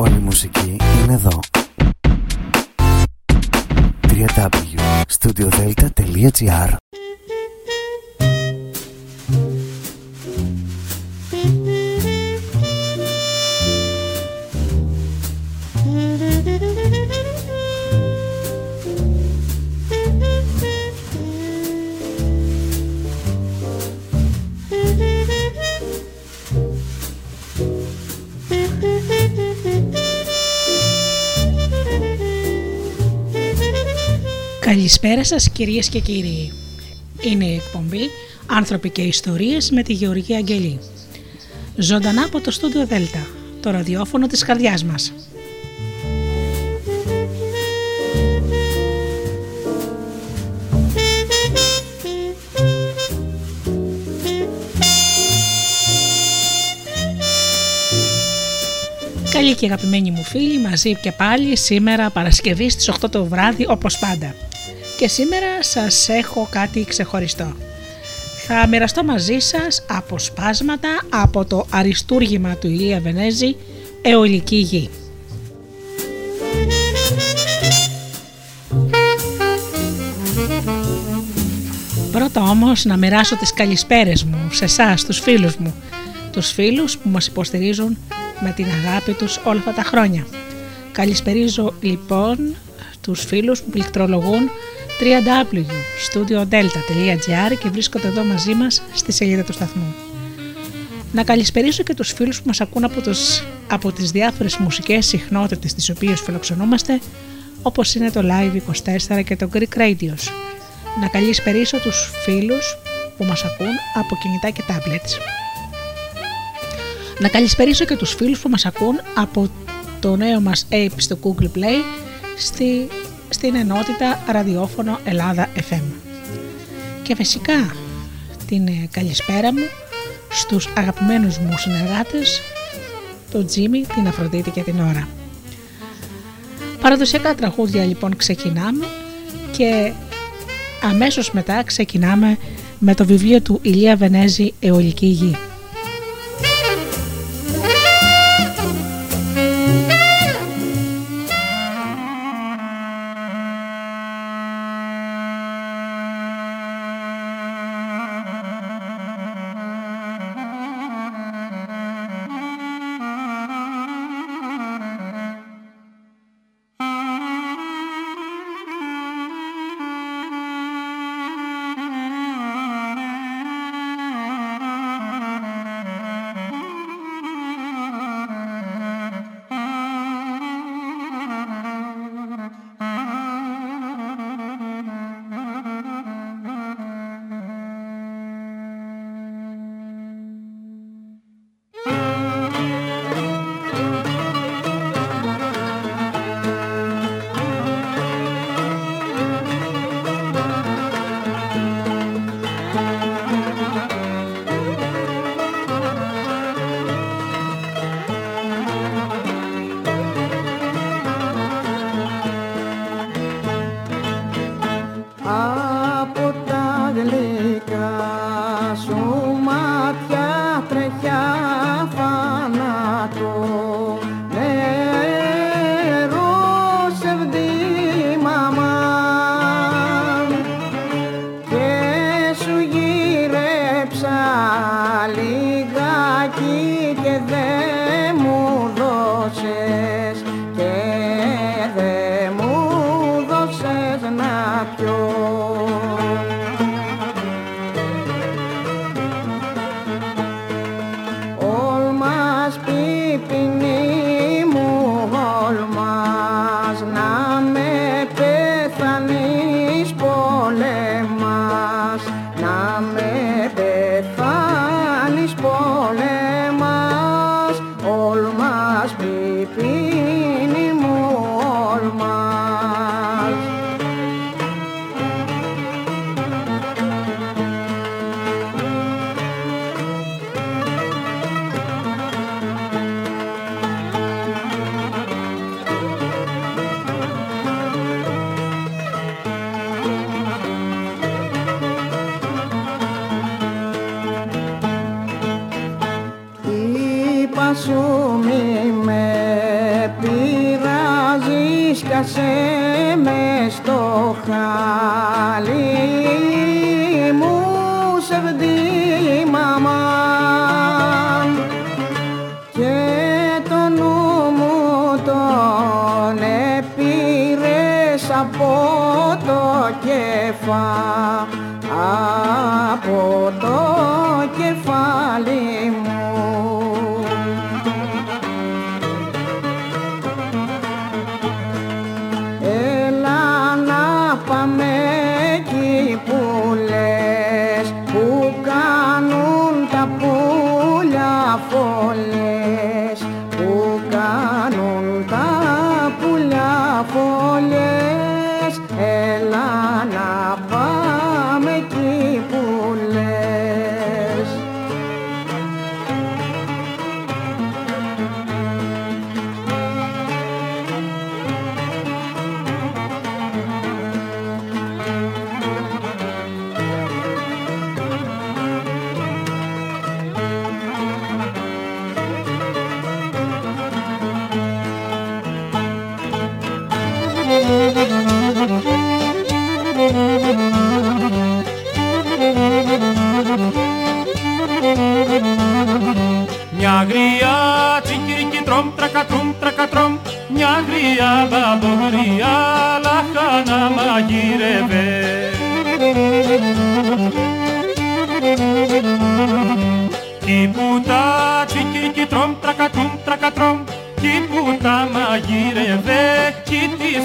Όλη η μουσική είναι εδώ. www.studiodelta.gr Καλησπέρα σας κυρίες και κύριοι. Είναι η εκπομπή «Άνθρωποι και Ιστορίες» με τη Γεωργία Αγγελή. Ζωντανά από το στούντιο Δέλτα, το ραδιόφωνο της καρδιάς μας. Καλή και αγαπημένοι μου φίλοι, μαζί και πάλι σήμερα Παρασκευή στις 8 το βράδυ όπως πάντα και σήμερα σας έχω κάτι ξεχωριστό. Θα μοιραστώ μαζί σας αποσπάσματα από το αριστούργημα του Ηλία Βενέζη «Εολική γη». Πρώτα όμως να μοιράσω τις καλησπέρες μου σε εσάς, τους φίλους μου, τους φίλους που μας υποστηρίζουν με την αγάπη τους όλα αυτά τα χρόνια. Καλησπερίζω λοιπόν τους φίλους που πληκτρολογούν www.studiodelta.gr και βρίσκονται εδώ μαζί μας στη σελίδα του σταθμού. Να καλησπερίσω και τους φίλους που μας ακούν από, τους, από τις διάφορες μουσικές συχνότητες τις οποίες φιλοξενούμαστε όπως είναι το Live24 και το Greek Radios. Να καλησπερίσω τους φίλους που μας ακούν από κινητά και tablets. Να καλησπερίσω και τους φίλους που μας ακούν από το νέο μας app στο Google Play στη στην ενότητα ραδιόφωνο Ελλάδα FM. Και φυσικά την ε, καλησπέρα μου στους αγαπημένους μου συνεργάτες, τον Τζίμι, την Αφροδίτη και την Ώρα. Παραδοσιακά τραγούδια λοιπόν ξεκινάμε και αμέσως μετά ξεκινάμε με το βιβλίο του Ηλία Βενέζη «Αιωλική γη».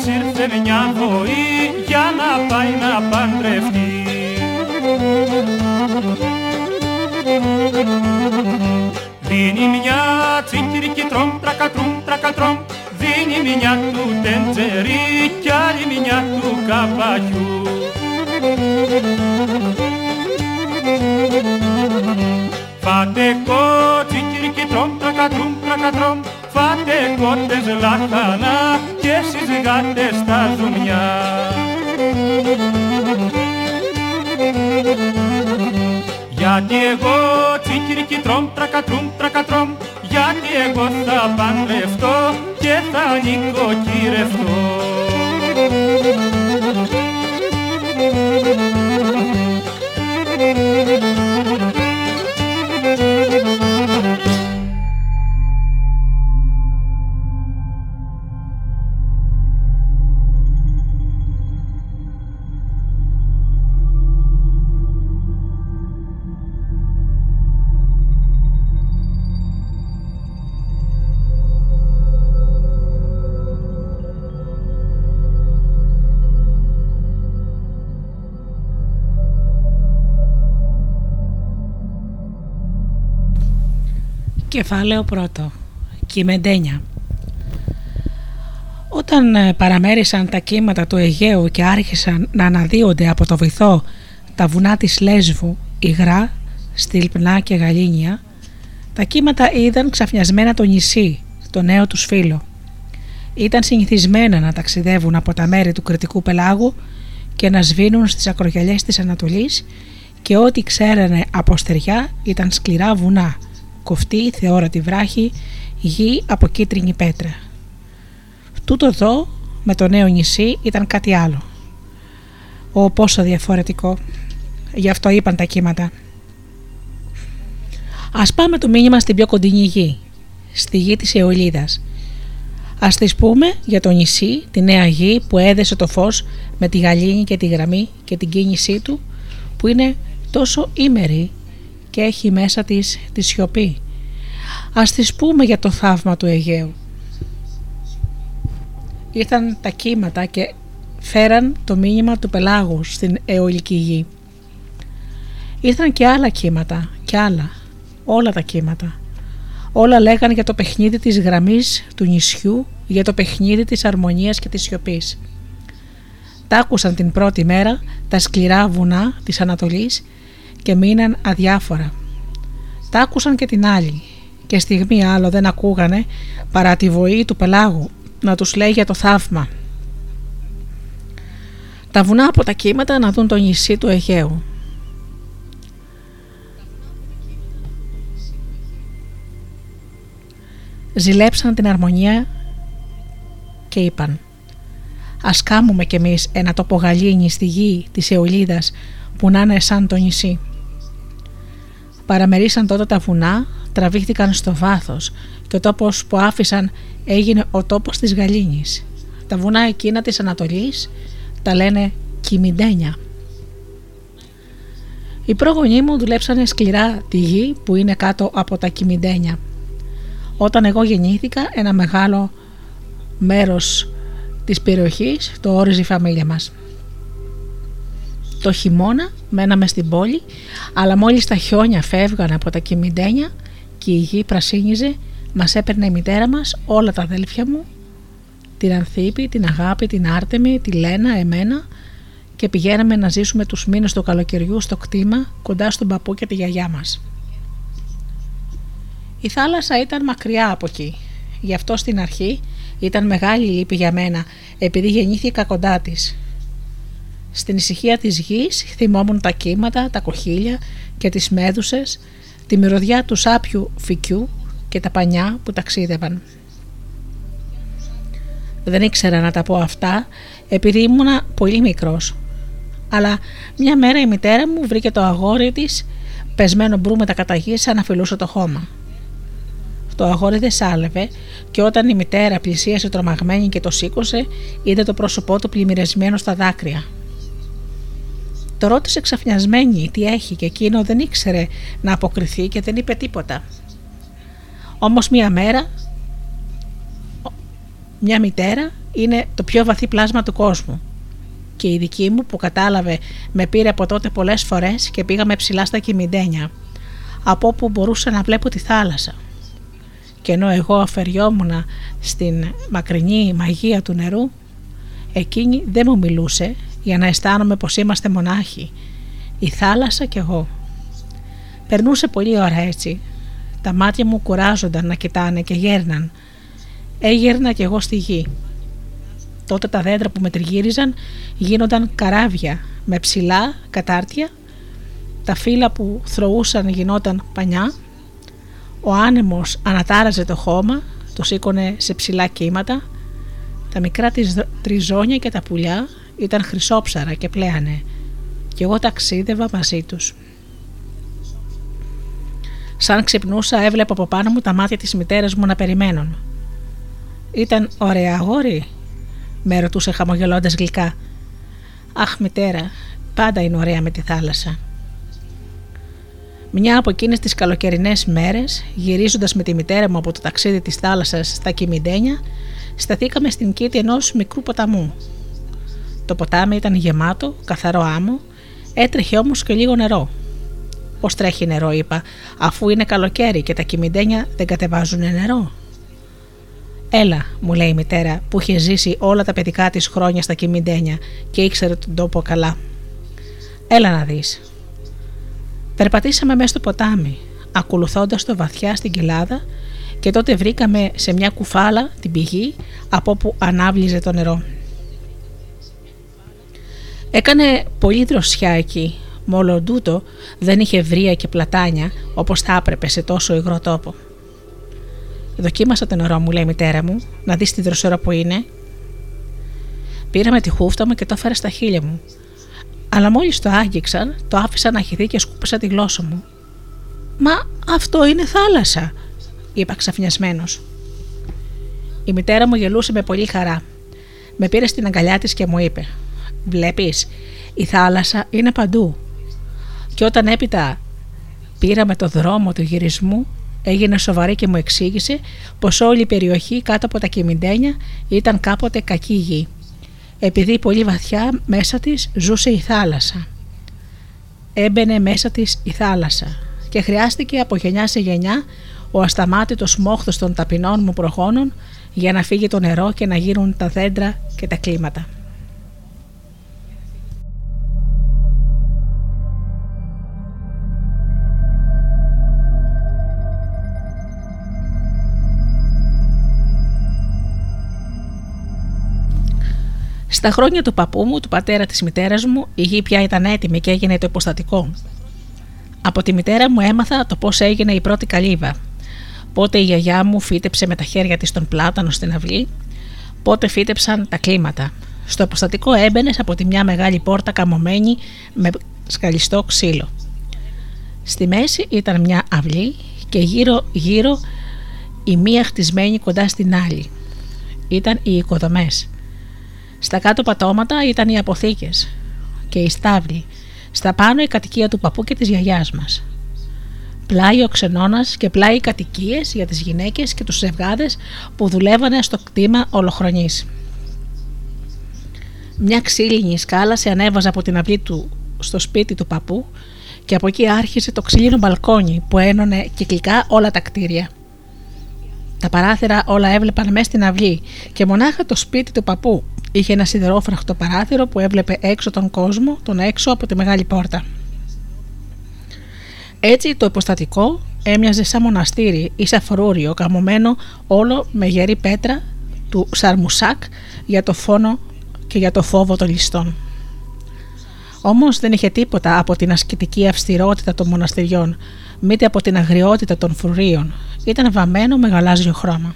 Ήρθε μια βοή για να πάει να παντρευτεί. Δίνει μια τσιγκυρική τρομ τρακατρομ τρακατρομ. Δίνει μια του τεντζερί κι άλλη μια του καπαγιού Φάτε κότσι κυρική τρομ τρακατρομ τρακατρομ Φάτε κότες λαχανά και εσείς γάτες στα ζουμιά. Γιατί εγώ τσικυρική τρομ τρακατρομ τρακατρομ Γιατί εγώ θα παντρευτώ και θα νοικοκυρευτώ Κεφάλαιο πρώτο. Κυμεντένια. Όταν ε, παραμέρισαν τα κύματα του Αιγαίου και άρχισαν να αναδύονται από το βυθό τα βουνά της Λέσβου, υγρά, στυλπνά και γαλήνια, τα κύματα είδαν ξαφνιασμένα το νησί, το νέο τους φίλο. Ήταν συνηθισμένα να ταξιδεύουν από τα μέρη του κριτικού πελάγου και να σβήνουν στις ακρογιαλιές της Ανατολής και ό,τι ξέρανε από στεριά ήταν σκληρά βουνά, κοφτή, θεόρατη βράχη, γη από κίτρινη πέτρα. Τούτο εδώ με το νέο νησί ήταν κάτι άλλο. Ω πόσο διαφορετικό. Γι' αυτό είπαν τα κύματα. Ας πάμε το μήνυμα στην πιο κοντινή γη, στη γη της Αιωλίδας. Ας της πούμε για το νησί, τη νέα γη που έδεσε το φως με τη γαλήνη και τη γραμμή και την κίνησή του που είναι τόσο ήμερη και έχει μέσα της τη σιωπή. Ας της πούμε για το θαύμα του Αιγαίου. Ήρθαν τα κύματα και φέραν το μήνυμα του πελάγου στην αιωλική γη. Ήρθαν και άλλα κύματα και άλλα, όλα τα κύματα. Όλα λέγαν για το παιχνίδι της γραμμής του νησιού, για το παιχνίδι της αρμονίας και της σιωπής. Τα άκουσαν την πρώτη μέρα τα σκληρά βουνά της Ανατολής και μείναν αδιάφορα. Τα άκουσαν και την άλλη και στιγμή άλλο δεν ακούγανε παρά τη βοή του πελάγου να τους λέει για το θαύμα. Τα βουνά από τα κύματα να δουν το νησί του Αιγαίου. ζηλέψαν την αρμονία και είπαν «Ας κάμουμε κι εμείς ένα τόπο γαλήνη στη γη της Εολίδας που να είναι σαν το νησί». Παραμερίσαν τότε τα βουνά, τραβήχτηκαν στο βάθος και ο τόπος που άφησαν έγινε ο τόπος της γαλήνης. Τα βουνά εκείνα της Ανατολής τα λένε Κιμιντένια. Οι πρόγονοί μου δουλέψανε σκληρά τη γη που είναι κάτω από τα Κιμιντένια. Όταν εγώ γεννήθηκα ένα μεγάλο μέρος της περιοχής το όριζε η φαμίλια μας. Το χειμώνα μέναμε στην πόλη, αλλά μόλις τα χιόνια φεύγαν από τα Κιμιντένια και η γη πρασίνιζε, μας έπαιρνε η μητέρα μας, όλα τα αδέλφια μου, την Ανθίπη, την Αγάπη, την Άρτεμη, τη Λένα, εμένα και πηγαίναμε να ζήσουμε τους μήνες του καλοκαιριού στο κτήμα κοντά στον παππού και τη γιαγιά μας. Η θάλασσα ήταν μακριά από εκεί, γι' αυτό στην αρχή ήταν μεγάλη λύπη για μένα επειδή γεννήθηκα κοντά της. Στην ησυχία της γης θυμόμουν τα κύματα, τα κοχύλια και τις μέδουσες, τη μυρωδιά του σάπιου φυκιού και τα πανιά που ταξίδευαν. Δεν ήξερα να τα πω αυτά επειδή ήμουνα πολύ μικρός. Αλλά μια μέρα η μητέρα μου βρήκε το αγόρι της πεσμένο μπρού με τα καταγής σαν να φιλούσε το χώμα. Το αγόρι δεν σάλευε και όταν η μητέρα πλησίασε τρομαγμένη και το σήκωσε, είδε το πρόσωπό του πλημμυρισμένο στα δάκρυα. Το ρώτησε ξαφνιασμένη τι έχει και εκείνο δεν ήξερε να αποκριθεί και δεν είπε τίποτα. Όμως μία μέρα, μια μητέρα είναι το πιο βαθύ πλάσμα του κόσμου και η δική μου που κατάλαβε με πήρε από τότε πολλές φορές και πήγαμε ψηλά στα κυμιντένια από όπου μπορούσα να βλέπω τη θάλασσα και ενώ εγώ αφαιριόμουν στην μακρινή μαγεία του νερού εκείνη δεν μου μιλούσε για να αισθάνομαι πως είμαστε μονάχοι. Η θάλασσα κι εγώ. Περνούσε πολύ ώρα έτσι. Τα μάτια μου κουράζονταν να κοιτάνε και γέρναν. Έγερνα κι εγώ στη γη. Τότε τα δέντρα που με τριγύριζαν γίνονταν καράβια με ψηλά κατάρτια. Τα φύλλα που θροούσαν γινόταν πανιά. Ο άνεμος ανατάραζε το χώμα, το σήκωνε σε ψηλά κύματα, τα μικρά της τριζόνια και τα πουλιά ήταν χρυσόψαρα και πλέανε και εγώ ταξίδευα μαζί τους. Σαν ξυπνούσα έβλεπα από πάνω μου τα μάτια της μητέρας μου να περιμένουν. «Ήταν ωραία αγόρι» με ρωτούσε χαμογελώντας γλυκά. «Αχ μητέρα, πάντα είναι ωραία με τη θάλασσα». Μια από εκείνες τις καλοκαιρινές μέρες, γυρίζοντας με τη μητέρα μου από το ταξίδι της θάλασσας στα Κιμιντένια, σταθήκαμε στην κήτη ενός μικρού ποταμού. Το ποτάμι ήταν γεμάτο, καθαρό άμμο, έτρεχε όμως και λίγο νερό. Πώς τρέχει νερό, είπα, αφού είναι καλοκαίρι και τα Κιμιντένια δεν κατεβάζουν νερό. Έλα, μου λέει η μητέρα που είχε ζήσει όλα τα παιδικά της χρόνια στα Κιμιντένια και ήξερε τον τόπο καλά. Έλα να δεις, Περπατήσαμε μέσα στο ποτάμι, ακολουθώντας το βαθιά στην κοιλάδα και τότε βρήκαμε σε μια κουφάλα την πηγή από όπου ανάβλιζε το νερό. Έκανε πολύ δροσιά εκεί, μόλον τούτο δεν είχε βρία και πλατάνια όπως θα έπρεπε σε τόσο υγρό τόπο. Δοκίμασα το νερό μου, λέει η μητέρα μου, να δεις τη δροσέρα που είναι. Πήραμε τη χούφτα μου και το έφερα στα χείλια μου αλλά μόλις το άγγιξαν, το άφησα να χυθεί και σκούπισα τη γλώσσα μου. Μα αυτό είναι θάλασσα, είπα ξαφνιασμένος. Η μητέρα μου γελούσε με πολύ χαρά. Με πήρε στην αγκαλιά της και μου είπε: Βλέπεις, η θάλασσα είναι παντού. Και όταν έπειτα πήραμε το δρόμο του γυρισμού, έγινε σοβαρή και μου εξήγησε πως όλη η περιοχή κάτω από τα Κιμιντένια ήταν κάποτε κακή γη επειδή πολύ βαθιά μέσα της ζούσε η θάλασσα. Έμπαινε μέσα της η θάλασσα και χρειάστηκε από γενιά σε γενιά ο ασταμάτητος μόχθος των ταπεινών μου προχώνων για να φύγει το νερό και να γίνουν τα δέντρα και τα κλίματα. Στα χρόνια του παππού μου, του πατέρα της μητέρας μου, η γη πια ήταν έτοιμη και έγινε το υποστατικό. Από τη μητέρα μου έμαθα το πώς έγινε η πρώτη καλύβα. Πότε η γιαγιά μου φύτεψε με τα χέρια της τον πλάτανο στην αυλή, πότε φύτεψαν τα κλίματα. Στο αποστατικό έμπαινε από τη μια μεγάλη πόρτα καμωμένη με σκαλιστό ξύλο. Στη μέση ήταν μια αυλή και γύρω γύρω η μία χτισμένη κοντά στην άλλη. Ήταν οι οικοδομές. Στα κάτω πατώματα ήταν οι αποθήκες και οι στάβλοι. Στα πάνω η κατοικία του παππού και της γιαγιάς μας. Πλάι ο ξενώνας και πλάι κατοικίες για τις γυναίκες και τους ζευγάδες που δουλεύανε στο κτήμα ολοχρονής. Μια ξύλινη σκάλα σε ανέβαζε από την αυλή του στο σπίτι του παππού και από εκεί άρχισε το ξύλινο μπαλκόνι που ένωνε κυκλικά όλα τα κτίρια. Τα παράθυρα όλα έβλεπαν μέσα στην αυλή και μονάχα το σπίτι του παππού είχε ένα σιδερόφραχτο παράθυρο που έβλεπε έξω τον κόσμο, τον έξω από τη μεγάλη πόρτα. Έτσι το υποστατικό έμοιαζε σαν μοναστήρι ή σαν φρούριο καμωμένο όλο με γερή πέτρα του Σαρμουσάκ για το φόνο και για το φόβο των ληστών. Όμως δεν είχε τίποτα από την ασκητική αυστηρότητα των μοναστηριών, μήτε από την αγριότητα των φρουρίων. Ήταν βαμμένο με γαλάζιο χρώμα.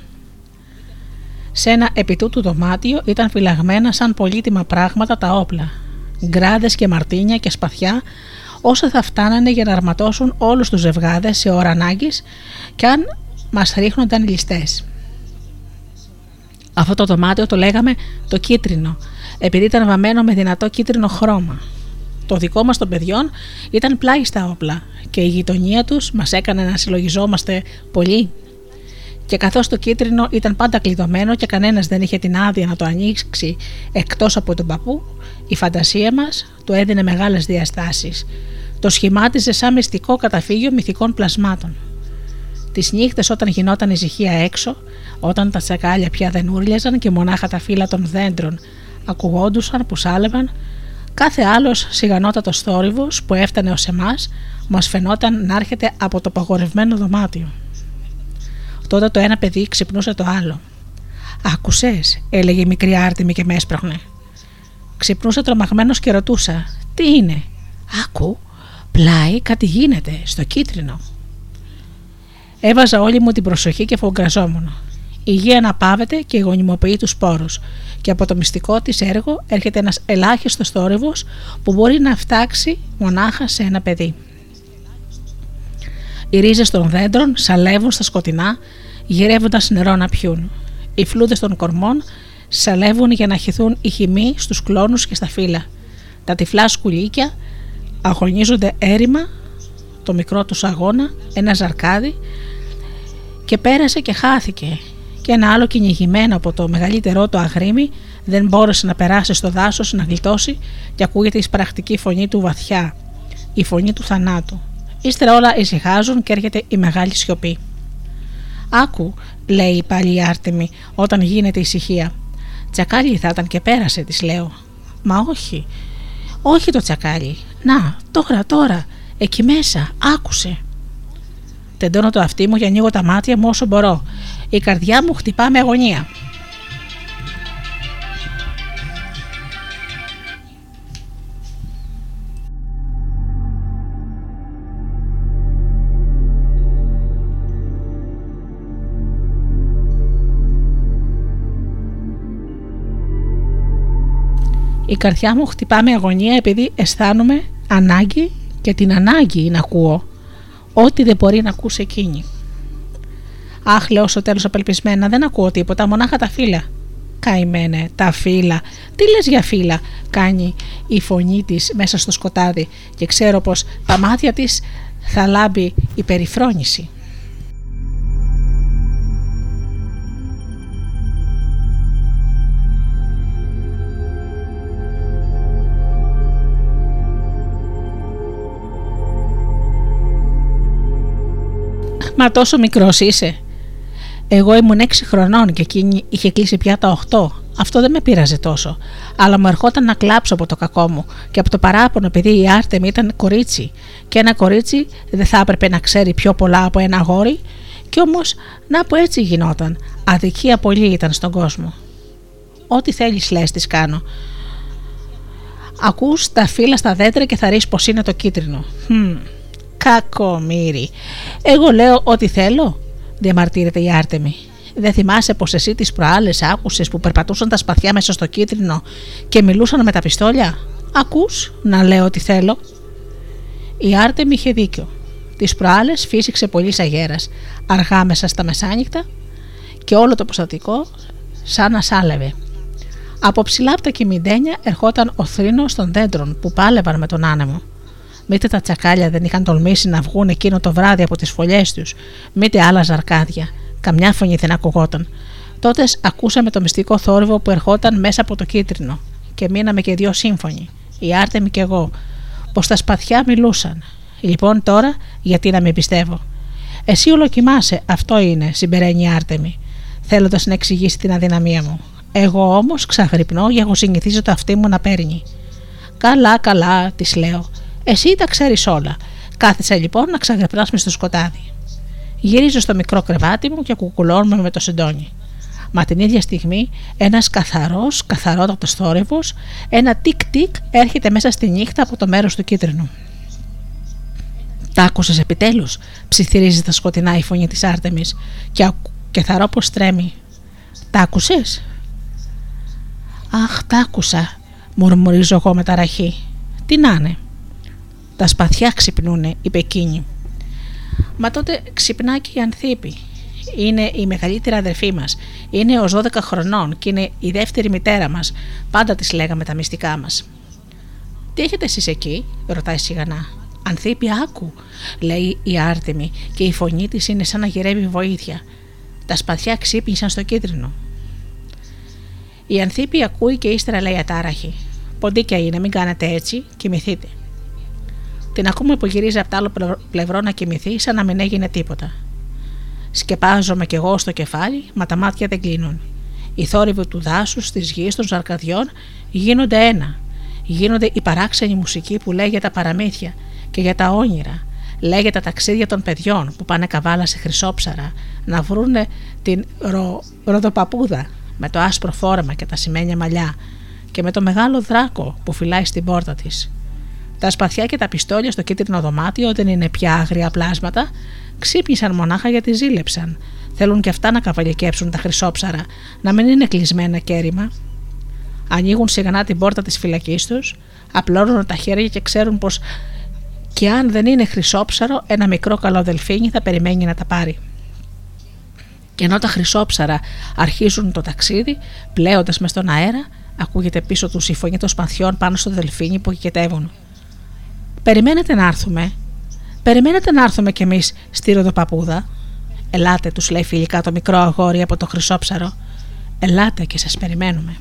Σε ένα επιτούτου δωμάτιο ήταν φυλαγμένα σαν πολύτιμα πράγματα τα όπλα. Γκράδες και μαρτίνια και σπαθιά όσα θα φτάνανε για να αρματώσουν όλους τους ζευγάδες σε ώρα ανάγκης και αν μας ρίχνονταν ληστές. Αυτό το δωμάτιο το λέγαμε το κίτρινο, επειδή ήταν βαμμένο με δυνατό κίτρινο χρώμα. Το δικό μας των παιδιών ήταν πλάι στα όπλα και η γειτονία τους μας έκανε να συλλογιζόμαστε πολύ. Και καθώς το κίτρινο ήταν πάντα κλειδωμένο και κανένας δεν είχε την άδεια να το ανοίξει εκτός από τον παππού, η φαντασία μας του έδινε μεγάλες διαστάσεις. Το σχημάτιζε σαν μυστικό καταφύγιο μυθικών πλασμάτων. Τις νύχτες όταν γινόταν ησυχία έξω, όταν τα τσακάλια πια δεν ούρλιαζαν και μονάχα τα φύλλα των δέντρων ακουγόντουσαν που σάλευαν, κάθε άλλος σιγανότατος θόρυβος που έφτανε ως εμάς μας φαινόταν να έρχεται από το παγορευμένο δωμάτιο. Τότε το ένα παιδί ξυπνούσε το άλλο. Άκουσες, έλεγε η μικρή Άρτιμη και με έσπρωχνε. Ξυπνούσα τρομαγμένος και ρωτούσα: Τι είναι, Άκου, πλάι κάτι γίνεται, στο κίτρινο. Έβαζα όλη μου την προσοχή και φογκραζόμουν. Η γη αναπαύεται και γονιμοποιεί τους σπόρους, και από το μυστικό της έργο έρχεται ένας ελάχιστος θόρυβος που μπορεί να φτάξει μονάχα σε ένα παιδί. Οι ρίζες των δέντρων σαλεύουν στα σκοτεινά, γυρεύοντας νερό να πιούν. Οι φλούδες των κορμών σαλεύουν για να χυθούν οι χυμοί στους κλόνους και στα φύλλα. Τα τυφλά σκουλίκια αγωνίζονται έρημα το μικρό τους αγώνα, ένα ζαρκάδι και πέρασε και χάθηκε και ένα άλλο κυνηγημένο από το μεγαλύτερό το αγρίμι δεν μπόρεσε να περάσει στο δάσος να γλιτώσει και ακούγεται η σπρακτική φωνή του βαθιά, η φωνή του θανάτου. Ύστερα όλα ησυχάζουν και έρχεται η μεγάλη σιωπή. Άκου, λέει πάλι η Άρτεμη, όταν γίνεται ησυχία. Τσακάλι θα ήταν και πέρασε, της λέω. Μα όχι, όχι το τσακάλι. Να, τώρα, τώρα, εκεί μέσα, άκουσε. Τεντώνω το αυτί μου και ανοίγω τα μάτια μου όσο μπορώ. Η καρδιά μου χτυπά με αγωνία. Η καρδιά μου χτυπά με αγωνία επειδή αισθάνομαι ανάγκη και την ανάγκη να ακούω ό,τι δεν μπορεί να ακούσει εκείνη. Αχ, λέω στο τέλος απελπισμένα, δεν ακούω τίποτα, μονάχα τα φύλλα. Καημένε, τα φύλλα. Τι λες για φύλλα, κάνει η φωνή της μέσα στο σκοτάδι και ξέρω πως τα μάτια της θα λάμπει η περιφρόνηση. Μα τόσο μικρός είσαι. Εγώ ήμουν 6 χρονών και εκείνη είχε κλείσει πια τα 8. Αυτό δεν με πείραζε τόσο. Αλλά μου ερχόταν να κλάψω από το κακό μου και από το παράπονο επειδή η Άρτεμ ήταν κορίτσι. Και ένα κορίτσι δεν θα έπρεπε να ξέρει πιο πολλά από ένα αγόρι. Κι όμως να που έτσι γινόταν. Αδικία πολύ ήταν στον κόσμο. Ό,τι θέλεις, λες, της κάνω. Ακούς τα φύλλα στα δέντρα και θα ρίξει πως είναι το κίτρινο. Hm, Κακομύρι. Εγώ λέω ό,τι θέλω. διαμαρτύρεται η Άρτεμη. Δεν θυμάσαι πως εσύ τις προάλλες άκουσες που περπατούσαν τα σπαθιά μέσα στο κίτρινο και μιλούσαν με τα πιστόλια; Ακούς να λέω ό,τι θέλω; Η Άρτεμη είχε δίκιο. Τις προάλλες φύσηξε πολύ αγέρα, αργά μέσα στα μεσάνυχτα και όλο το προστατικό σαν να σάλευε. Από ψηλά από τα κυμιντένια ερχόταν ο θρήνος των δέντρων που πάλευαν με τον άνεμο. Μήτε τα τσακάλια δεν είχαν τολμήσει να βγουν εκείνο το βράδυ από τις φωλιές τους, μήτε άλλα ζαρκάδια. Καμιά φωνή δεν ακουγόταν. Τότε ακούσαμε το μυστικό θόρυβο που ερχόταν μέσα από το κίτρινο και μείναμε και δύο σύμφωνοι, η Άρτεμι και εγώ, πως τα σπαθιά μιλούσαν. Λοιπόν τώρα, γιατί να μην πιστεύω; Εσύ ολοκοιμάσαι, αυτό είναι, συμπεραίνει η Άρτεμι, θέλοντας να εξηγήσει την αδυναμία μου. Εγώ όμως ξαγρυπνώ και έχω συνηθίσει το αυτί μου να παίρνει. Καλά, καλά, της λέω. Εσύ τα ξέρεις όλα. Κάθισα λοιπόν να ξαγρυπνάς στο σκοτάδι. Γυρίζω στο μικρό κρεβάτι μου και κουκουλώνουμε με το συντόνι. Μα την ίδια στιγμή ένας καθαρός, καθαρότατος θόρυβος, ένα τικ-τικ έρχεται μέσα στη νύχτα από το μέρος του κίτρινου. Τα άκουσες επιτέλους, ψιθυρίζει τα σκοτεινά η φωνή της Άρτεμης και, και θαρώ πως τρέμει. Τα άκουσες; Αχ, τα άκουσα, μουρμουρίζω εγώ με ταραχή. Τι να είναι. Τα σπαθιά ξυπνούνε, είπε εκείνη. Μα τότε ξυπνά και η Ανθίπη. Είναι η μεγαλύτερη αδερφή μας. Είναι ως 12 χρονών και είναι η δεύτερη μητέρα μας. Πάντα της λέγαμε τα μυστικά μας. Τι έχετε εσείς εκεί, ρωτάει σιγανά. Ανθίπη, άκου, λέει η Άρτεμη και η φωνή της είναι σαν να γυρεύει βοήθεια. Τα σπαθιά ξύπνησαν στο κίτρινο. Η Ανθίπη ακούει και ύστερα λέει ατάραχη. Ποντίκια είναι, μην κάνετε έτσι, κοιμηθείτε. Την ακούμε που γυρίζει από το άλλο πλευρό να κοιμηθεί σαν να μην έγινε τίποτα. Σκεπάζομαι κι εγώ στο κεφάλι, μα τα μάτια δεν κλείνουν. Οι θόρυβοι του δάσους, της γης, των ζαρκαδιών γίνονται ένα. Γίνονται η παράξενη μουσική που λέει για τα παραμύθια και για τα όνειρα. Λέει για τα ταξίδια των παιδιών που πάνε καβάλα σε χρυσόψαρα να βρούνε την ρο... ροδοπαπούδα με το άσπρο φόρεμα και τα σημαίνια μαλλιά και με το μεγάλο δράκο που φυλάει στην πόρτα της. Τα σπαθιά και τα πιστόλια στο κίτρινο δωμάτιο δεν είναι πια άγρια πλάσματα, ξύπνησαν μονάχα γιατί ζήλεψαν. Θέλουν και αυτά να καβαλικέψουν τα χρυσόψαρα, να μην είναι κλεισμένα κέρημα. Ανοίγουν σιγανά την πόρτα της φυλακής τους, απλώνουν τα χέρια και ξέρουν πως και αν δεν είναι χρυσόψαρο, ένα μικρό καλό δελφίνι θα περιμένει να τα πάρει. Και ενώ τα χρυσόψαρα αρχίζουν το ταξίδι, πλέοντας μες στον αέρα, ακούγεται πίσω τους η φωνή των σπαθιών πάνω στο δελφίνι που γηκετεύουν. Περιμένετε να έρθουμε. Περιμένετε να έρθουμε κι εμείς στη Ροδοπαπούδα. Ελάτε, τους λέει φιλικά το μικρό αγόρι από το χρυσόψαρο. Ελάτε και σας περιμένουμε.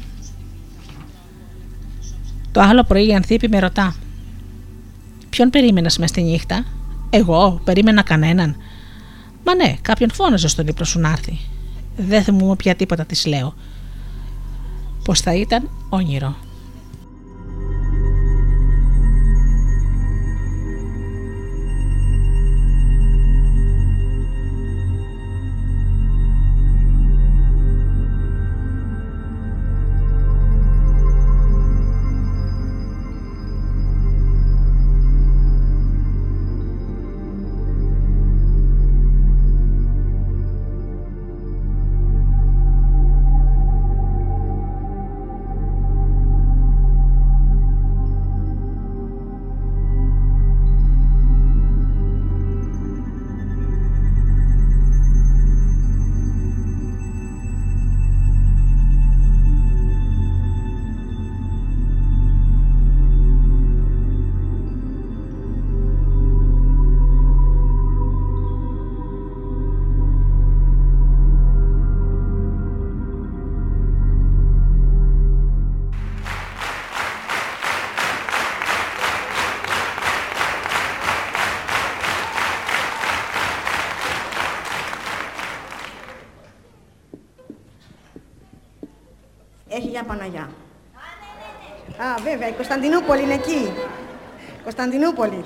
Το άλλο πρωί η Ανθίπη με ρωτά. Ποιον περίμενα μες στη νύχτα, Εγώ, περίμενα κανέναν. Μα ναι, κάποιον φώναζε στον ύπνο σου να έρθει. Δεν θυμούμαι πια τίποτα, της λέω. Πω θα ήταν όνειρο. Βέβαια, η Κωνσταντινούπολη είναι εκεί. Κωνσταντινούπολη.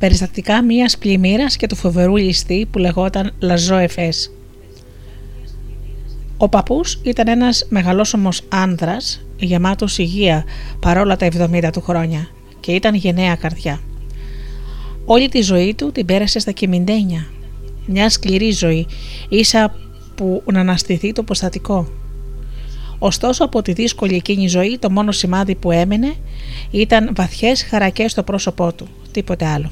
Περιστατικά μια πλημμύρας και του φοβερού ληστή που λεγόταν Λαζό Εφές. Ο παππούς ήταν ένας μεγαλόσωμος άνδρας, γεμάτος υγεία παρόλα τα 70 του χρόνια και ήταν γενναία καρδιά. Όλη τη ζωή του την πέρασε στα κυμιντένια. Μια σκληρή ζωή, ίσα που να αναστηθεί το προστατικό. Ωστόσο από τη δύσκολη εκείνη ζωή το μόνο σημάδι που έμενε ήταν βαθιές χαρακές στο πρόσωπό του, τίποτε άλλο.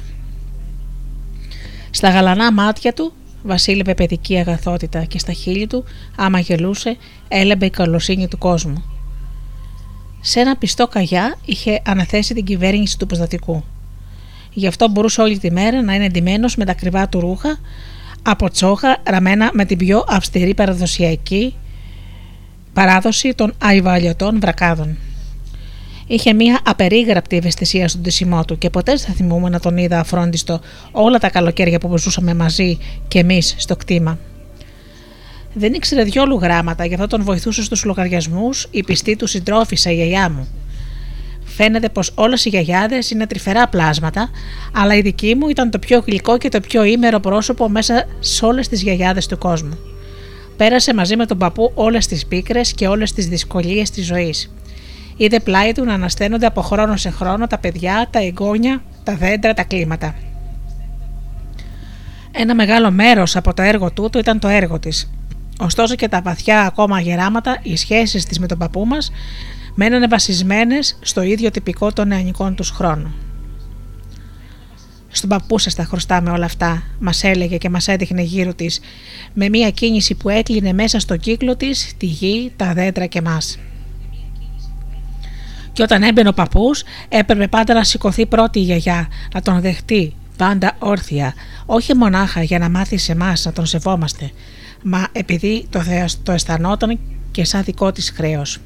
Στα γαλανά μάτια του βασίλευε παιδική αγαθότητα και στα χείλη του, άμα γελούσε, έλεμπε η καλοσύνη του κόσμου. Σε ένα πιστό καγιά είχε αναθέσει την κυβέρνηση του προστατικού. Γι' αυτό μπορούσε όλη τη μέρα να είναι εντυμένος με τα κρυβά του ρούχα από τσόχα ραμμένα με την πιο αυστηρή παραδοσιακή παράδοση των αϊβαλιωτών βρακάδων. Είχε μια απερίγραπτη ευαισθησία στον τυσιμό του και ποτέ δεν θα θυμούμε να τον είδα αφρόντιστο όλα τα καλοκαίρια που ζούσαμε μαζί και εμείς στο κτήμα. Δεν ήξερε διόλου γράμματα, γι' αυτό τον βοηθούσε στους λογαριασμούς η πιστή του συντρόφισσα η γιαγιά μου. Φαίνεται πως όλες οι γιαγιάδες είναι τρυφερά πλάσματα, αλλά η δική μου ήταν το πιο γλυκό και το πιο ήμερο πρόσωπο μέσα σε όλες τις γιαγιάδες του κόσμου. Πέρασε μαζί με τον παππού όλες τις πίκρες και όλες τις δυσκολίες της ζωής. Είδε πλάι του να ανασταίνονται από χρόνο σε χρόνο τα παιδιά, τα εγγόνια, τα δέντρα, τα κλίματα. Ένα μεγάλο μέρος από το έργο τούτο ήταν το έργο της. Ωστόσο και τα βαθιά ακόμα γεράματα, οι σχέσεις της με τον παππού μας, μένανε βασισμένες στο ίδιο τυπικό των νεανικών τους χρόνου. Στον παππού σας τα χρωστάμε όλα αυτά, μας έλεγε και μας έδειχνε γύρω της, με μια κίνηση που έκλεινε μέσα στο κύκλο της τη γη, τα δέντρα και εμά. Και όταν έμπαινε ο παππούς, έπρεπε πάντα να σηκωθεί πρώτη η γιαγιά, να τον δεχτεί, πάντα όρθια, όχι μονάχα για να μάθει σε εμάς να τον σεβόμαστε, μα επειδή το, το αισθανόταν και σαν δικό της χρέος.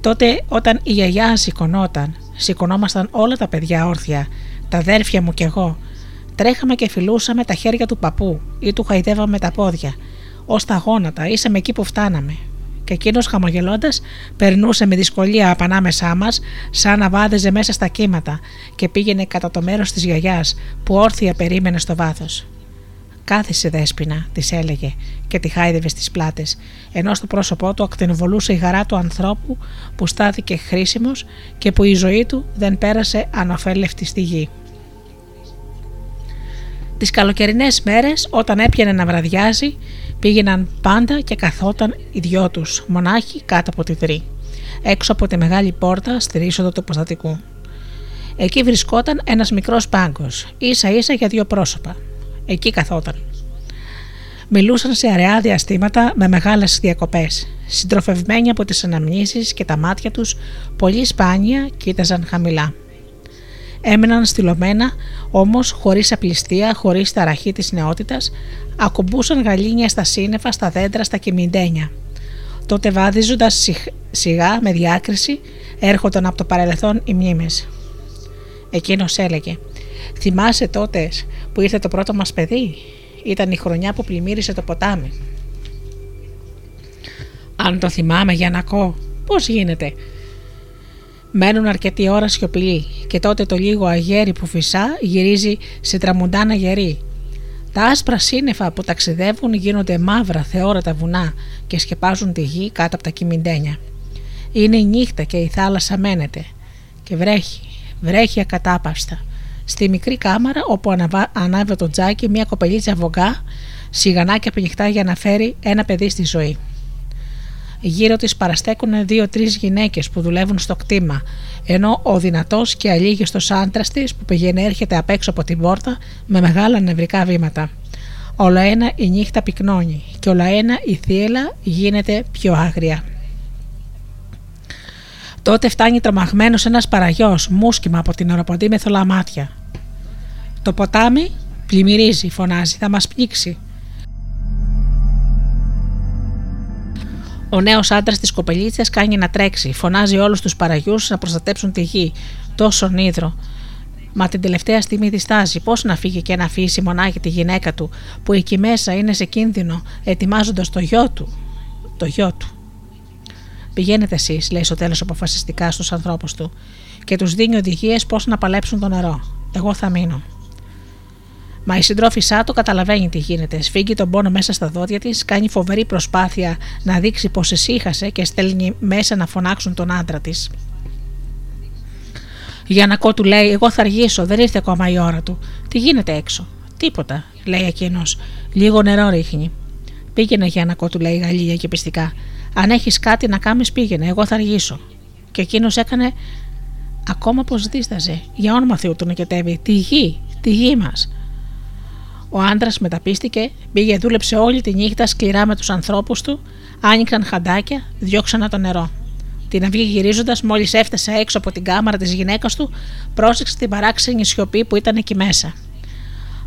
Τότε όταν η γιαγιά σηκωνόταν, σηκωνόμασταν όλα τα παιδιά όρθια, τα αδέρφια μου κι εγώ. Τρέχαμε και φιλούσαμε τα χέρια του παππού ή του χαϊδεύαμε τα πόδια. Ω τα γόνατα, ήσαμε εκεί που φτάναμε. Και εκείνος χαμογελώντας περνούσε με δυσκολία από ανάμεσά μας, σαν να βάδιζε μέσα στα κύματα και πήγαινε κατά το μέρος της γιαγιάς που όρθια περίμενε στο βάθος. Κάθισε δέσπινα, της έλεγε και τη χάιδευε στις πλάτες, ενώ στο πρόσωπό του ακτινοβολούσε η χαρά του ανθρώπου που στάθηκε χρήσιμος και που η ζωή του δεν πέρασε ανοφέλευτη στη γη. Τις καλοκαιρινές μέρες, όταν έπιανε να βραδιάζει, πήγαιναν πάντα και καθόταν οι δυο τους, μονάχοι κάτω από τη δρύ, έξω από τη μεγάλη πόρτα στη ρίσοδο του προστατικού. Εκεί βρισκόταν ένας μικρός πάγκος, ίσα ίσα για δύο πρόσωπα. Εκεί καθόταν. Μιλούσαν σε αραιά διαστήματα με μεγάλες διακοπές. Συντροφευμένοι από τις αναμνήσεις και τα μάτια τους, πολύ σπάνια κοίταζαν χαμηλά. Έμεναν στυλωμένα, όμως χωρίς απληστία, χωρίς ταραχή της νεότητας, ακουμπούσαν γαλήνια στα σύννεφα, στα δέντρα, στα κυμιντένια. Τότε βάδιζοντας σιγά με διάκριση έρχονταν από το παρελθόν οι μνήμες. Εκείνος έλεγε «Θυμάσαι τότες που ήρθε το πρώτο μας παιδί» ήταν η χρονιά που πλημμύρισε το ποτάμι. Αν το θυμάμαι για να κώ, πώς γίνεται. Μένουν αρκετή ώρα σιωπηλοί και τότε το λίγο αγέρι που φυσά γυρίζει σε τραμουντάνα γερή. Τα άσπρα σύννεφα που ταξιδεύουν γίνονται μαύρα θεόρατα βουνά και σκεπάζουν τη γη κάτω από τα κυμιντένια. Είναι η νύχτα και η θάλασσα μένεται και βρέχει, βρέχει ακατάπαστα στη μικρή κάμαρα όπου ανάβει το τζάκι μια κοπελίτσα βογκά, σιγανάκια πνιχτά για να φέρει ένα παιδί στη ζωή. Γύρω της παραστέκουν δύο-τρεις γυναίκες που δουλεύουν στο κτήμα, ενώ ο δυνατός και αλήγιστος άντρας της που πηγαίνει έρχεται απ' έξω από την πόρτα με μεγάλα νευρικά βήματα. Όλο ένα η νύχτα πυκνώνει και όλο ένα η θύελα γίνεται πιο άγρια. Τότε φτάνει τρομαγμένος ένας παραγιός, μουσκιμα από την αεροποντή με θολά μάτια. Το ποτάμι πλημμυρίζει, φωνάζει, θα μας πνίξει. Ο νέος άντρας της κοπελίτσα κάνει να τρέξει, φωνάζει όλους τους παραγιούς να προστατέψουν τη γη. Τόσο νύδρο. Μα την τελευταία στιγμή διστάζει. Πώς να φύγει και να αφήσει μονάχη τη γυναίκα του, που εκεί μέσα είναι σε κίνδυνο, ετοιμάζοντας το γιο του. Το γιο του. Πηγαίνετε εσείς, λέει στο τέλος αποφασιστικά στους ανθρώπους του, και τους δίνει οδηγίες πώς να παλέψουν το νερό. Εγώ θα μείνω. Μα η συντρόφισά του καταλαβαίνει τι γίνεται. Σφίγγει τον πόνο μέσα στα δόντια της, κάνει φοβερή προσπάθεια να δείξει πως εσύχασε και στέλνει μέσα να φωνάξουν τον άντρα της. Για να του λέει: Εγώ θα αργήσω, δεν ήρθε ακόμα η ώρα του. Τι γίνεται έξω; Τίποτα, λέει εκείνος. Λίγο νερό ρίχνει. Πήγαινε για να του λέει η Γαλλία και πιστικά. Αν έχεις κάτι να κάνεις, πήγαινε. Εγώ θα αργήσω. Και εκείνος έκανε ακόμα πως δίσταζε. Για όνομα Θεού τον εκετεύει. Τη γη, τη γη μας. Ο άντρας μεταπίστηκε, πήγε, δούλεψε όλη τη νύχτα σκληρά με τους ανθρώπους του, άνοιξαν χαντάκια, διώξαν το νερό. Την αυγή γυρίζοντας, μόλις έφτασε έξω από την κάμαρα της γυναίκας του, πρόσεξε την παράξενη σιωπή που ήταν εκεί μέσα.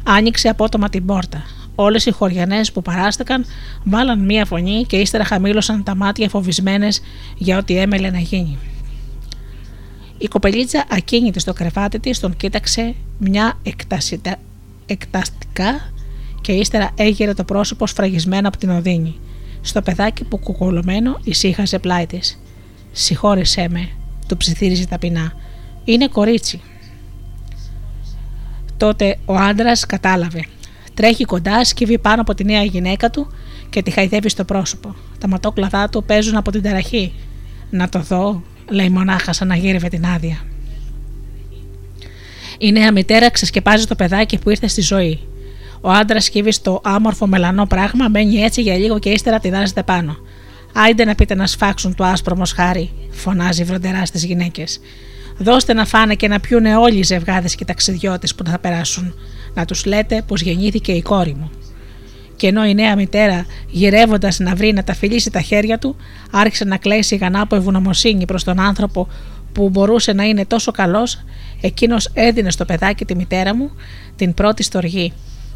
Άνοιξε απότομα την πόρτα. Όλες οι χωριανές που παράστηκαν βάλαν μία φωνή και ύστερα χαμήλωσαν τα μάτια φοβισμένες για ό,τι έμελε να γίνει. Η κοπελίτσα ακίνητη στο κρεβάτι της τον κοίταξε μια εκτασιτα... εκταστικά και ύστερα έγειρε το πρόσωπο σφραγισμένο από την οδύνη. Στο παιδάκι που κουκουλωμένο ησύχασε πλάι της. Συγχώρεσέ με, του ψιθύριζε ταπεινά. Είναι κορίτσι. Τότε ο άντρας κατάλαβε. Τρέχει κοντά, σκύβει πάνω από τη νέα γυναίκα του και τη χαϊδεύει στο πρόσωπο. Τα ματόκλαδά του παίζουν από την ταραχή. Να το δω, λέει μονάχα σαν να γύρευε την άδεια. Η νέα μητέρα ξεσκεπάζει το παιδάκι που ήρθε στη ζωή. Ο άντρας σκύβει στο άμορφο μελανό πράγμα, μένει έτσι για λίγο και ύστερα τεινάζεται πάνω. Άιντε να πείτε να σφάξουν το άσπρο μοσχάρι, φωνάζει βροντερά στις γυναίκες. Δώστε να φάνε και να πιούνε όλοι οι ζευγάδες και οι ταξιδιώτες που θα περάσουν. Να τους λέτε πως γεννήθηκε η κόρη μου. Και ενώ η νέα μητέρα, γυρεύοντας να βρει να τα φιλήσει τα χέρια του, άρχισε να κλαίσει γανά από ευγνωμοσύνη προς τον άνθρωπο που μπορούσε να είναι τόσο καλός, εκείνος έδινε στο παιδάκι τη μητέρα μου την πρώτη στοργή.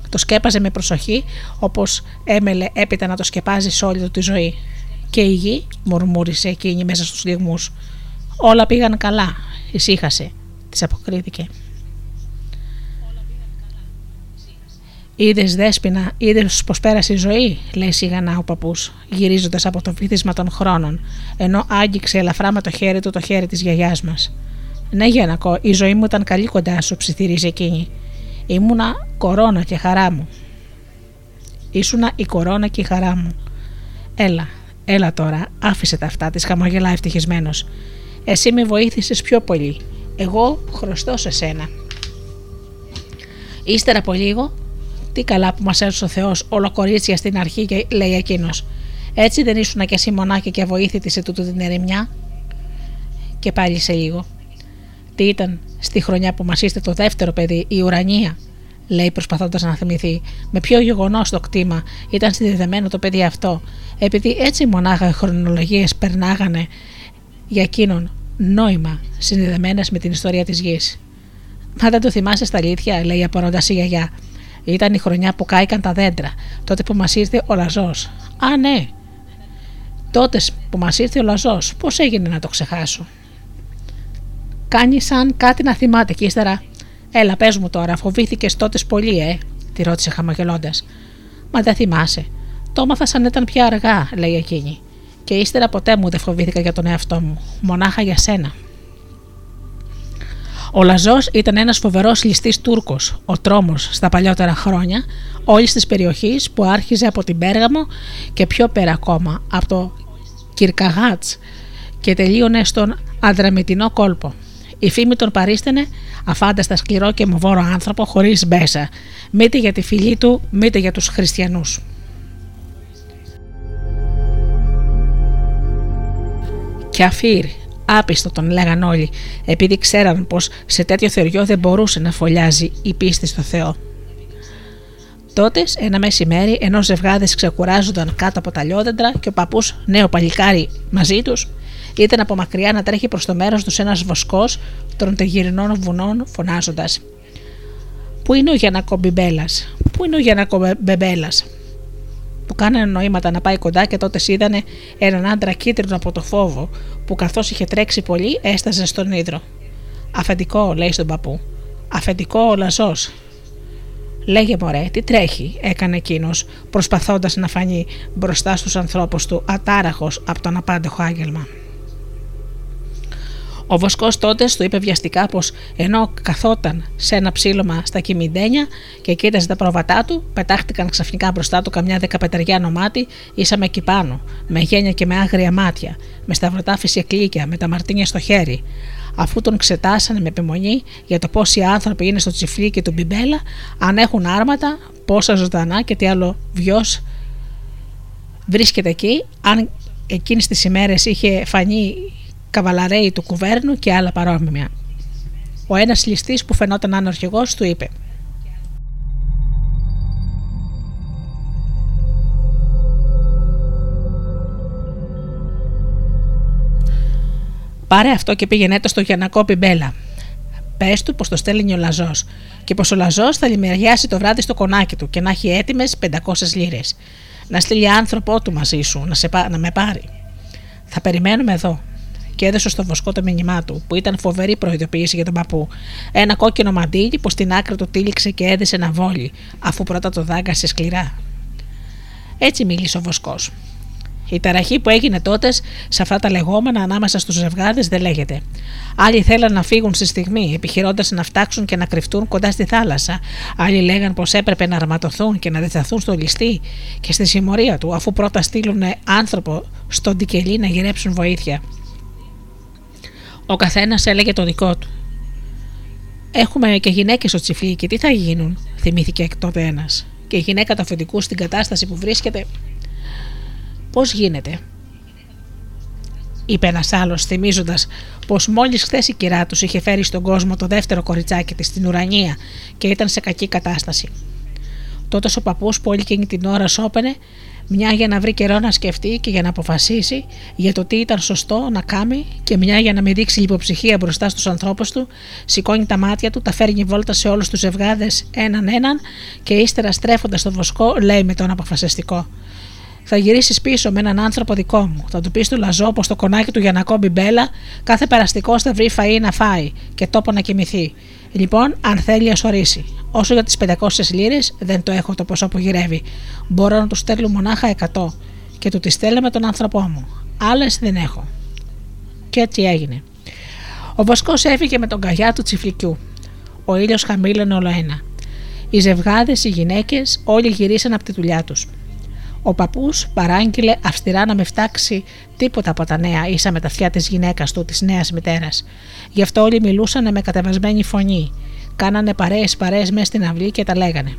Το σκέπαζε με προσοχή, όπως έμελε έπειτα να το σκεπάζει σε όλη του τη ζωή. Και η γη, μουρμούρισε εκείνη μέσα στους λιγμούς. Όλα πήγαν καλά, ησύχασε, της αποκρίθηκε. Είδες δέσπινα, είδες πως πέρασε η ζωή, λέει σιγανά ο παππούς, γυρίζοντας από το βύθισμα των χρόνων, ενώ άγγιξε ελαφρά με το χέρι του το χέρι της γιαγιάς μας. Ναι, Γιάννακο, η ζωή μου ήταν καλή κοντά σου, ψιθυρίζει εκείνη. Ήμουνα κορώνα και χαρά μου. Ήσουνα η κορώνα και η χαρά μου. Έλα, έλα τώρα, άφησε τα αυτά, της χαμογελά ευτυχισμένος. Εσύ με βοήθησες πιο πολύ. Εγώ χρωστώ σε σένα. Ύστερα από λίγο, τι καλά που μας έδωσε ο Θεός, όλο κορίτσια στην αρχή, και λέει εκείνος. Έτσι δεν ήσουν και εσύ μονάχη και βοήθητη σε τούτο την ερημιά. Και πάλι σε λίγο. Τι ήταν στη χρονιά που μας είστε το δεύτερο παιδί, η ουρανία, λέει προσπαθώντας να θυμηθεί. Με ποιο γεγονός το κτήμα ήταν συνδεδεμένο το παιδί αυτό, επειδή έτσι μονάχα οι χρονολογίες περνάγανε για εκείνον νόημα συνδεδεμένες με την ιστορία της γης. Μα δεν το θυμάσαι στα αλήθεια, λέει απορώντας η γιαγιά. Ήταν η χρονιά που κάηκαν τα δέντρα, τότε που μας ήρθε ο λαζός. Α, ναι. Τότες που μας ήρθε ο λαζός, πώς έγινε να το ξεχάσω; Κάνει σαν κάτι να θυμάται και ύστερα. Έλα, πες μου τώρα, φοβήθηκες τότε πολύ, ε, τη ρώτησε χαμογελώντας. Μα δεν θυμάσαι. Το έμαθα σαν ήταν πια αργά, λέει εκείνη. Και ύστερα ποτέ μου δεν φοβήθηκα για τον εαυτό μου. Μονάχα για σένα. Ο Λαζός ήταν ένας φοβερός ληστής Τούρκος, ο τρόμος στα παλιότερα χρόνια όλης της περιοχής που άρχιζε από την Πέργαμο και πιο πέρα ακόμα από το Κυρκαγάτς και τελείωνε στον Αδραμητινό κόλπο. Η φήμη τον παρίστενε αφάνταστα σκληρό και μοβόρο άνθρωπο χωρίς μπέσα, μήτε για τη φυλή του, μήτε για τους χριστιανούς. Και αφήρ, Άπιστο τον λέγαν όλοι, επειδή ξέραν πως σε τέτοιο θεριό δεν μπορούσε να φωλιάζει η πίστη στο Θεό. Τότες, ένα μεσημέρι, ενώ ζευγάδες ξεκουράζονταν κάτω από τα λιόδεντρα και ο παππούς, νέο παλικάρι μαζί τους, ήταν από μακριά να τρέχει προς το μέρος τους ένας βοσκός των τεγυρινών βουνών, φωνάζοντας: Πού είναι ο Γιανακό Μπιμπέλας, Πού είναι ο Γιανακό Μπεμπέλας, που κάνανε νοήματα να πάει κοντά και τότε είδανε έναν άντρα κίτρινο από το φόβο που καθώς είχε τρέξει πολύ έσταζε στον ύδρο. Αφεντικό, λέει στον παππού. Αφεντικό ο λαζό. Λέγε μωρέ, τι τρέχει, έκανε εκείνος, προσπαθώντας να φανεί μπροστά στους ανθρώπους του ατάραχος από τον απάντεχο άγγελμα. Ο Βοσκός τότε του είπε βιαστικά πως ενώ καθόταν σε ένα ψήλωμα στα κυμιντένια και κοίταζε τα πρόβατά του, πετάχτηκαν ξαφνικά μπροστά του καμιά δεκαπεταριά νομάτι, ήσαμε εκεί πάνω, με γένια και με άγρια μάτια, με σταυρωτά φυσικλίκια, με τα μαρτίνια στο χέρι. Αφού τον ξετάσανε με επιμονή για το πόσοι άνθρωποι είναι στο τσιφλίκι του Μπιμπέλα, αν έχουν άρματα, πόσα ζωντανά και τι άλλο βιός βρίσκεται εκεί, αν εκείνες τις ημέρες είχε φανεί καβαλαρέι του κουβέρνου και άλλα παρόμοια. Ο ένας ληστής που φαινόταν να είναι αρχηγός του είπε Πάρε αυτό και πήγαινε το στο Γιανακό Πιμπέλα. Πες του πως το στέλνει ο Λαζός και πως ο Λαζός θα λιμεριάσει το βράδυ στο κονάκι του και να έχει έτοιμες 500 λίρες. Να στείλει άνθρωπό του μαζί σου να, σε, να με πάρει. Θα περιμένουμε εδώ και έδωσε στο βοσκό το μήνυμά του, που ήταν φοβερή προειδοποίηση για τον παππού. Ένα κόκκινο μαντίλι που στην άκρη του τύλιξε και έδεσε ένα βόλι, αφού πρώτα το δάγκασε σκληρά. Έτσι μίλησε ο βοσκός. Η ταραχή που έγινε τότε σε αυτά τα λεγόμενα ανάμεσα στους ζευγάδες δεν λέγεται. Άλλοι θέλαν να φύγουν στη στιγμή, επιχειρώντας να φτάξουν και να κρυφτούν κοντά στη θάλασσα. Άλλοι λέγαν πως έπρεπε να αρματωθούν και να δεθαθούν στο ληστή και στη συμμορία του, αφού πρώτα στείλουν άνθρωπο στον Τικελή να γυρέψουν βοήθεια. Ο καθένας έλεγε το δικό του. Έχουμε και γυναίκες στο τσιφλί τι θα γίνουν, θυμήθηκε τότε ένας. Και η γυναίκα του αφεντικού στην κατάσταση που βρίσκεται. Πώς γίνεται, είπε ένας άλλος, θυμίζοντας πως μόλις χθες η κυρά τους είχε φέρει στον κόσμο το δεύτερο κοριτσάκι της στην ουρανία και ήταν σε κακή κατάσταση. Τότε ο παππούς που όλη εκείνη την ώρα σώπαινε μια για να βρει καιρό να σκεφτεί και για να αποφασίσει για το τι ήταν σωστό να κάνει και μια για να μην δείξει λιποψυχία μπροστά στους ανθρώπους του, σηκώνει τα μάτια του, τα φέρνει βόλτα σε όλους τους ζευγάδες έναν έναν και ύστερα στρέφοντας το βοσκό λέει με τον αποφασιστικό θα γυρίσεις πίσω με έναν άνθρωπο δικό μου. Θα του πεις του Λαζό πως το κονάκι του για να κόμπει μπέλα, κάθε περαστικός θα βρει φαΐ να φάει και τόπο να κοιμηθεί. Λοιπόν, αν θέλει, ας ορίσει. Όσο για τις 500 λίρες, δεν το έχω το ποσό που γυρεύει. Μπορώ να του στέλνω μονάχα 100 και του της στέλνω με τον άνθρωπό μου. Άλλες δεν έχω. Και έτσι έγινε. Ο Βοσκός έφυγε με τον καγιά του τσιφλικιού. Ο ήλιος χαμήλωνε όλο ένα. Οι ζευγάδες, οι γυναίκες, όλοι γυρίσαν από τη δουλειά τους. Ο παππούς παράγγειλε αυστηρά να με φτάξει τίποτα από τα νέα ίσα με τα αυτιά της γυναίκας του, της νέας μητέρας. Γι' αυτό όλοι μιλούσαν με κατεβασμένη φωνή. Κάνανε παρέες παρέες μέσα στην αυλή και τα λέγανε.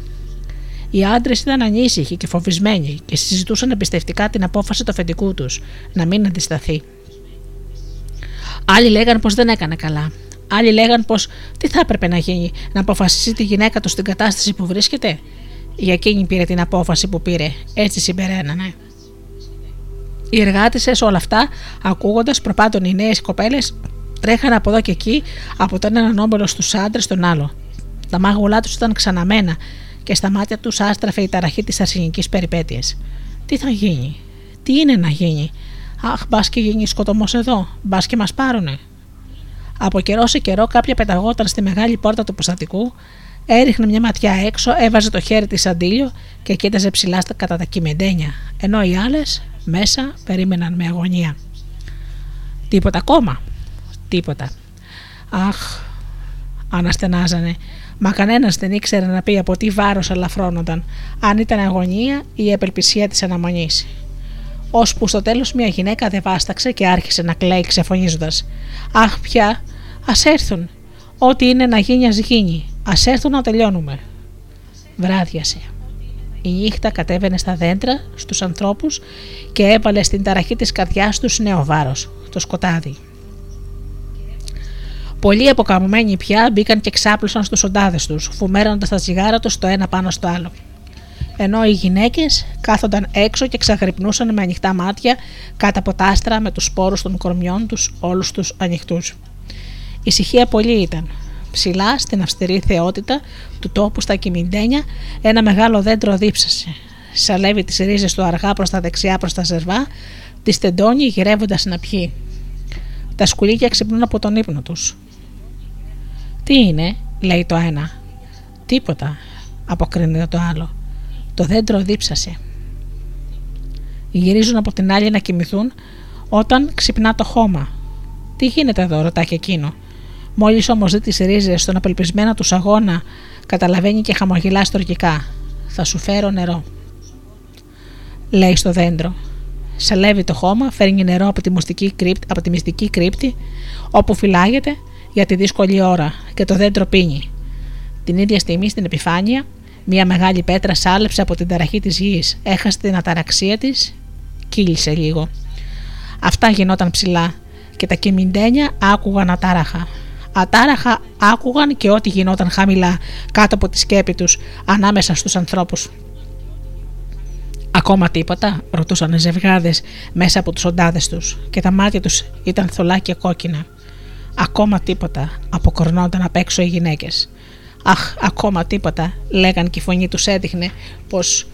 Οι άντρες ήταν ανήσυχοι και φοβισμένοι και συζητούσαν εμπιστευτικά την απόφαση του αφεντικού τους να μην αντισταθεί. Άλλοι λέγαν πως δεν έκανε καλά. Άλλοι λέγαν πως τι θα έπρεπε να γίνει, να αποφασίσει τη γυναίκα του στην κατάσταση που βρίσκεται. Για εκείνη πήρε την απόφαση που πήρε. Έτσι συμπεραίνανε. Οι εργάτησε όλα αυτά, ακούγοντας προπάντων οι νέες κοπέλες, τρέχαν από εδώ και εκεί, από τον έναν όμπολο στους άντρες στον άλλο. Τα μάγουλά τους ήταν ξαναμένα και στα μάτια τους άστραφε η ταραχή της αρσενικής περιπέτειας. Τι θα γίνει, τι είναι να γίνει; Αχ, μπας και γίνει σκοτωμός εδώ, μπας και μας πάρουνε. Από καιρό σε καιρό κάποια πεταγόταν στη μεγάλη πόρτα του προστατικού, Έριχνε μια ματιά έξω, έβαζε το χέρι της αντίλιο και κοίταζε ψηλά στα κατά τα κυμεντένια, ενώ οι άλλες μέσα περίμεναν με αγωνία. Τίποτα ακόμα. Τίποτα. Αχ, αναστενάζανε. Μα κανένας δεν ήξερε να πει από τι βάρος αλαφρώνονταν, αν ήταν αγωνία ή η απελπισία της αναμονής. Ώσπου στο τέλος μια γυναίκα δεν βάσταξε και άρχισε να κλαίει ξεφωνίζοντας. Αχ, πια, ας έρθουν. Ό,τι είναι να γίνει, ας γίνει. Α έρθουν να τελειώνουμε. Βράδιασε. Η νύχτα κατέβαινε στα δέντρα, στους ανθρώπους και έβαλε στην ταραχή της καρδιάς τους νέο βάρος, το σκοτάδι. Πολλοί αποκαμωμένοι πια μπήκαν και ξάπλωσαν στους οντάδες τους, φουμέροντας τα τσιγάρα τους το ένα πάνω στο άλλο. Ενώ οι γυναίκες κάθονταν έξω και ξαγρυπνούσαν με ανοιχτά μάτια κάτω από τα άστρα με τους σπόρους των κορμιών τους όλους τους ανοιχτούς. Ησυχία πολύ ήταν, Ψηλά στην αυστηρή θεότητα του τόπου στα κυμιντένια ένα μεγάλο δέντρο δίψασε. Σαλεύει τις ρίζες του αργά προς τα δεξιά προς τα ζερβά, τη τεντώνει γυρεύοντας να πιει. Τα σκουλίκια ξυπνούν από τον ύπνο τους. «Τι είναι» λέει το ένα. «Τίποτα» αποκρίνεται το άλλο. Το δέντρο δίψασε. Γυρίζουν από την άλλη να κοιμηθούν όταν ξυπνά το χώμα. Τι γίνεται εδώ, ρωτά και εκείνο. Μόλις όμως δει τις ρίζες στον απελπισμένο τους αγώνα, καταλαβαίνει και χαμογελά στοργικά. Θα σου φέρω νερό. Λέει στο δέντρο. Σαλεύει το χώμα, φέρνει νερό από τη, μυστική κρύπτη, από τη μυστική κρύπτη, όπου φυλάγεται για τη δύσκολη ώρα και το δέντρο πίνει. Την ίδια στιγμή στην επιφάνεια, μια μεγάλη πέτρα σάλεψε από την ταραχή της γης, έχασε την αταραξία της, κύλησε λίγο. Αυτά γινόταν ψηλά και τα κυμιντένια άκουγαν ατάραχα. Ατάραχα άκουγαν και ό,τι γινόταν χαμηλά κάτω από τη σκέπη τους ανάμεσα στους ανθρώπους. Ακόμα τίποτα, ρωτούσαν οι ζευγάδες μέσα από τους οντάδες τους, και τα μάτια τους ήταν θολά και κόκκινα. Ακόμα τίποτα, αποκορνόνταν απ' έξω οι γυναίκες. Αχ, ακόμα τίποτα, λέγαν και η φωνή τους έδειχνε πως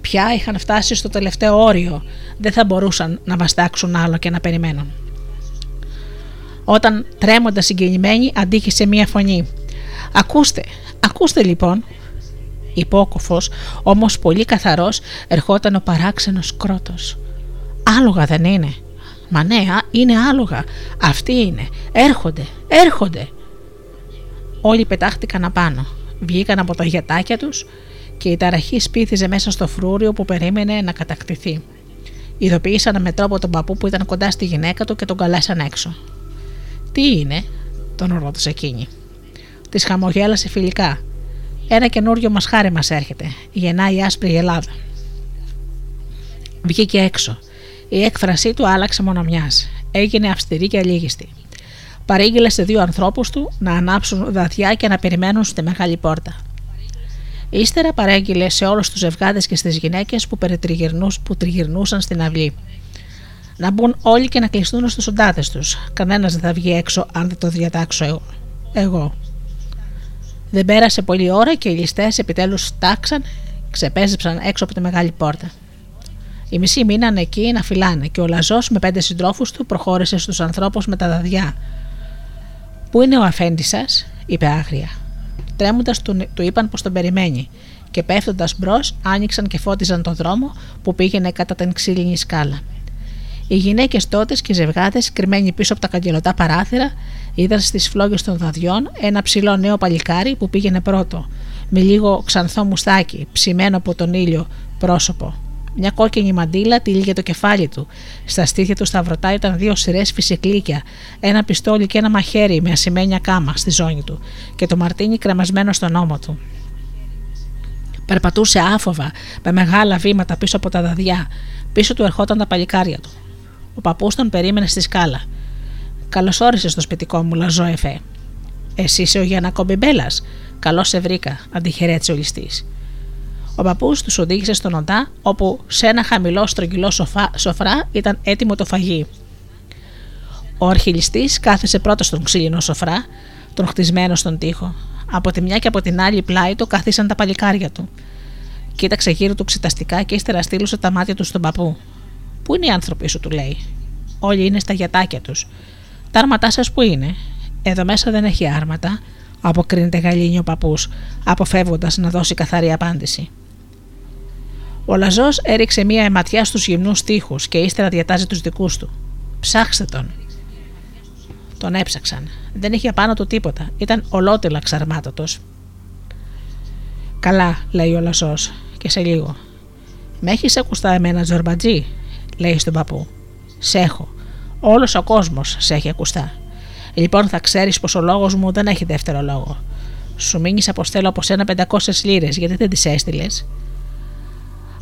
πια είχαν φτάσει στο τελευταίο όριο, δεν θα μπορούσαν να βαστάξουν άλλο και να περιμένουν. Όταν τρέμοντας συγκινημένοι αντίχησε μία φωνή. Ακούστε, ακούστε λοιπόν. Υπόκοφος, όμως πολύ καθαρός, ερχόταν ο παράξενος κρότος. Άλογα δεν είναι. Μα ναι, είναι άλογα. Αυτοί είναι. Έρχονται, έρχονται. Όλοι πετάχτηκαν απάνω. Βγήκαν από τα γιατάκια τους και η ταραχή σπίθιζε μέσα στο φρούριο που περίμενε να κατακτηθεί. Ειδοποίησαν με τρόπο τον παππού που ήταν κοντά στη γυναίκα του και τον καλέσαν έξω. Τι είναι, τον ρώτησε εκείνη. Της χαμογέλασε φιλικά. Ένα καινούριο μασχάρι μας έρχεται. Γεννάει η άσπρη Ελλάδα. Βγήκε έξω. Η έκφρασή του άλλαξε μόνο μια. Έγινε αυστηρή και αλήγιστη. Παρήγγειλε σε δύο ανθρώπους του να ανάψουν δαδιά και να περιμένουν στη μεγάλη πόρτα. Ύστερα παρέγγειλε σε όλους τους ζευγάδες και στις γυναίκες που, που τριγυρνούσαν στην αυλή να μπουν όλοι και να κλειστούν στους οντάδε τους. Κανένας δεν θα βγει έξω αν δεν το διατάξω εγώ. Δεν πέρασε πολλή ώρα και οι ληστές επιτέλους τάξαν, ξεπέζεψαν έξω από τη μεγάλη πόρτα. Οι μισοί μείναν εκεί να φυλάνε και ο Λαζός με πέντε συντρόφους του προχώρησε στους ανθρώπους με τα δαδιά. Πού είναι ο αφέντη σας, είπε άγρια. Τρέμοντας του, του είπαν πως τον περιμένει και πέφτοντας μπρος άνοιξαν και φώτιζαν τον δρόμο που πήγαινε κατά την ξύλινη σκάλα. Οι γυναίκες τότες και οι ζευγάτες, κρυμμένοι πίσω από τα καγκελωτά παράθυρα, είδαν στις φλόγες των δαδιών ένα ψηλό νέο παλικάρι που πήγαινε πρώτο, με λίγο ξανθό μουστάκι, ψημένο από τον ήλιο πρόσωπο. Μια κόκκινη μαντίλα τυλίγε το κεφάλι του. Στα στήθια του σταυρωτά ήταν δύο σειρές φυσικλίκια, ένα πιστόλι και ένα μαχαίρι με ασημένια κάμα στη ζώνη του και το μαρτίνι κρεμασμένο στον ώμο του. Περπατούσε άφοβα, με μεγάλα βήματα πίσω από τα δαδιά. Πίσω του ερχόταν τα παλικάρια του. Ο παππούς τον περίμενε στη σκάλα. Καλώ όρισε στο σπιτικό μου, λαζό εφέ. Εσύ είσαι ο Γιάννα Κομπιμπέλας. Καλώς σε βρήκα, αντιχαιρέτησε ο ληστής. Ο παππούς τους οδήγησε στον οντά, όπου σε ένα χαμηλό στρογγυλό σοφά, σοφρά ήταν έτοιμο το φαγί. Ο αρχιλιστή κάθεσε πρώτο στον ξύλινο σοφρά, τον χτισμένο στον τοίχο. Από τη μια και από την άλλη πλάι του κάθισαν τα παλικάρια του. Κοίταξε γύρω του ξεταστικά και ύστερα στείλωσε τα μάτια του στον παππού. Πού είναι οι άνθρωποι σου, του λέει. Όλοι είναι στα γιατάκια τους. Τα άρματά σας που είναι; Εδώ μέσα δεν έχει άρματα, αποκρίνεται γαλήνιο παππούς, αποφεύγοντας να δώσει καθαρή απάντηση. Ο Λαζός έριξε μία ματιά στους γυμνούς τείχου και ύστερα διατάζει τους δικούς του. Ψάξτε τον. Τον έψαξαν. Δεν είχε απάνω του τίποτα. Ήταν ολότελα ξαρμάτωτος. Καλά, λέει ο Λαζός, και σε λίγο. Με έχεις ακουστά εμένα, Ζορμπατζή, λέει στον παππού. Σε έχω. Όλος ο κόσμος σε έχει ακουστά. Λοιπόν, θα ξέρεις πως ο λόγος μου δεν έχει δεύτερο λόγο. Σου μείνει αποστέλω από σένα 500 λίρες, γιατί δεν τις έστειλες.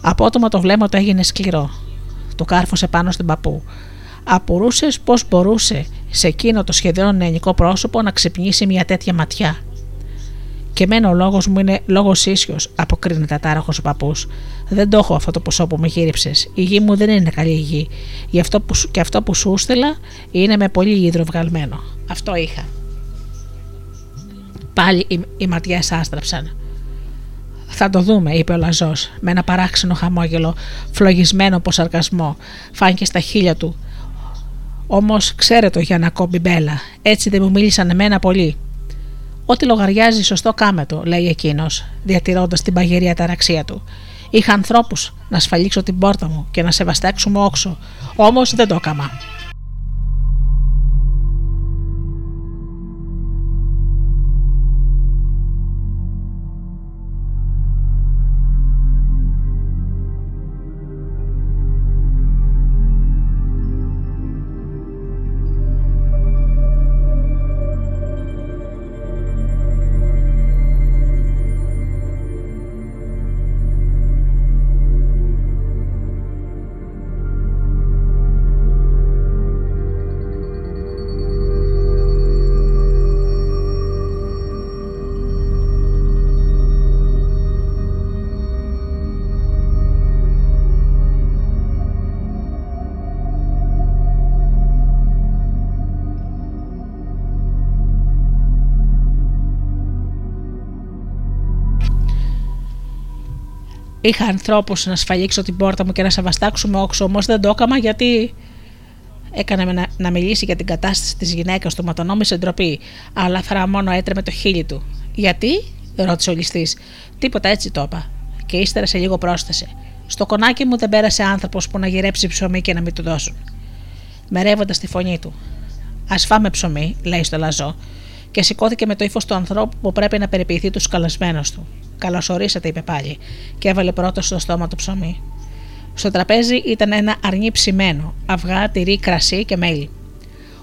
Απότομα το βλέμμα του έγινε σκληρό. Το κάρφωσε πάνω στον παππού. Απορούσες πώ μπορούσε σε εκείνο το σχεδόν νεανικό πρόσωπο να ξυπνήσει μια τέτοια ματιά. Και εμένα ο λόγος μου είναι λόγος ίσιος, αποκρίνεται ατάραχος ο παππούς. Δεν το έχω αυτό το ποσό που με γύριψες. Η γη μου δεν είναι καλή γη. Γι αυτό που, και αυτό που σου στείλα είναι με πολύ ίδρο βγαλμένο. Αυτό είχα. Πάλι οι, οι ματιές άστραψαν. Θα το δούμε, είπε ο Λαζός, με ένα παράξενο χαμόγελο, φλογισμένο από σαρκασμό. Φάνηκε στα χείλια του. Όμως ξέρετε το για να κόμπει μπέλα. Έτσι δεν μου μίλησαν εμένα πολύ. Ό,τι λογαριάζει σωστό κάμετο, λέει εκείνος, διατηρώντας την παγερή αταραξία του. Είχα ανθρώπους να ασφαλίξω την πόρτα μου και να σεβαστέξουμε όξο, όμως δεν το έκαμα. Είχα ανθρώπους να σφαλίξω την πόρτα μου και να σε βαστάξουμε όξο, όμως δεν το έκαμα γιατί. Έκανε να, να μιλήσει για την κατάσταση της γυναίκας του, μα τον νόμισε ντροπή. Αλλά φρά μόνο έτρεμε το χείλι του. Γιατί, ρώτησε ο ληστής. Τίποτα έτσι το είπα. Και ύστερα σε λίγο πρόσθεσε. Στο κονάκι μου δεν πέρασε άνθρωπος που να γυρέψει ψωμί και να μην του δώσουν. Μερεύοντας τη φωνή του. Α φάμε ψωμί, λέει στο λαζό, και σηκώθηκε με το ύφος του ανθρώπου που πρέπει να περιποιηθεί τους καλεσμένους του. Καλώ ορίσατε, είπε πάλι, και έβαλε πρώτο στο στόμα το ψωμί. Στο τραπέζι ήταν ένα αρνί ψημένο, αυγά, τυρί, κρασί και μέλι.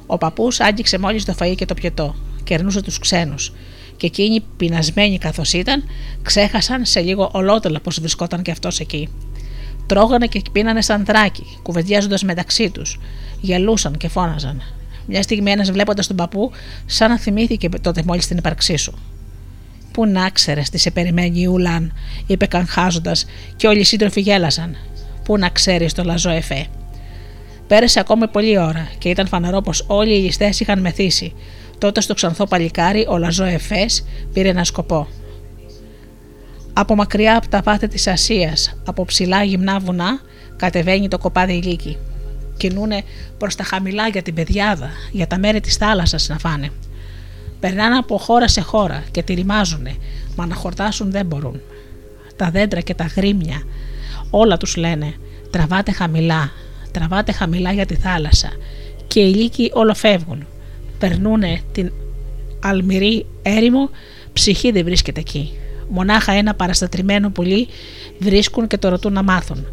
Ο παππούς άγγιξε μόλις το φαΐ και το πιωτό, κερνούσε τους ξένους, και εκείνοι, πεινασμένοι καθώς ήταν, ξέχασαν σε λίγο ολότελα πως βρισκόταν και αυτός εκεί. Τρώγανε και πίνανε σαν δράκι, κουβεντιάζοντας μεταξύ τους, γελούσαν και φώναζαν. Μια στιγμή ένας βλέποντας τον παππού, σαν να θυμήθηκε τότε μόλις την ύπαρξή σου. Πού να ξέρεις τι σε περιμένει η Ουλάν, είπε καγχάζοντα, και όλοι οι σύντροφοι γέλασαν. Πού να ξέρεις το λαζό εφέ. Πέρασε ακόμη πολλή ώρα και ήταν φανερό πως όλοι οι ληστές είχαν μεθύσει. Τότε στο ξανθό παλικάρι ο λαζό εφές πήρε ένα σκοπό. Από μακριά από τα βάθη της Ασίας, από ψηλά γυμνά βουνά, κατεβαίνει το κοπάδι ηλίκη κινούνε προς τα χαμηλά για την πεδιάδα, για τα μέρη της θάλασσας να φάνε. Περνάνε από χώρα σε χώρα και τη ρημάζουνε, μα να χορτάσουν δεν μπορούν. Τα δέντρα και τα γρήμια, όλα τους λένε τραβάτε χαμηλά, τραβάτε χαμηλά για τη θάλασσα και οι λύκοι όλο φεύγουν. Περνούνε την αλμυρή έρημο, ψυχή δεν βρίσκεται εκεί. Μονάχα ένα παραστατριμμένο πουλί βρίσκουν και το ρωτούν να μάθουν.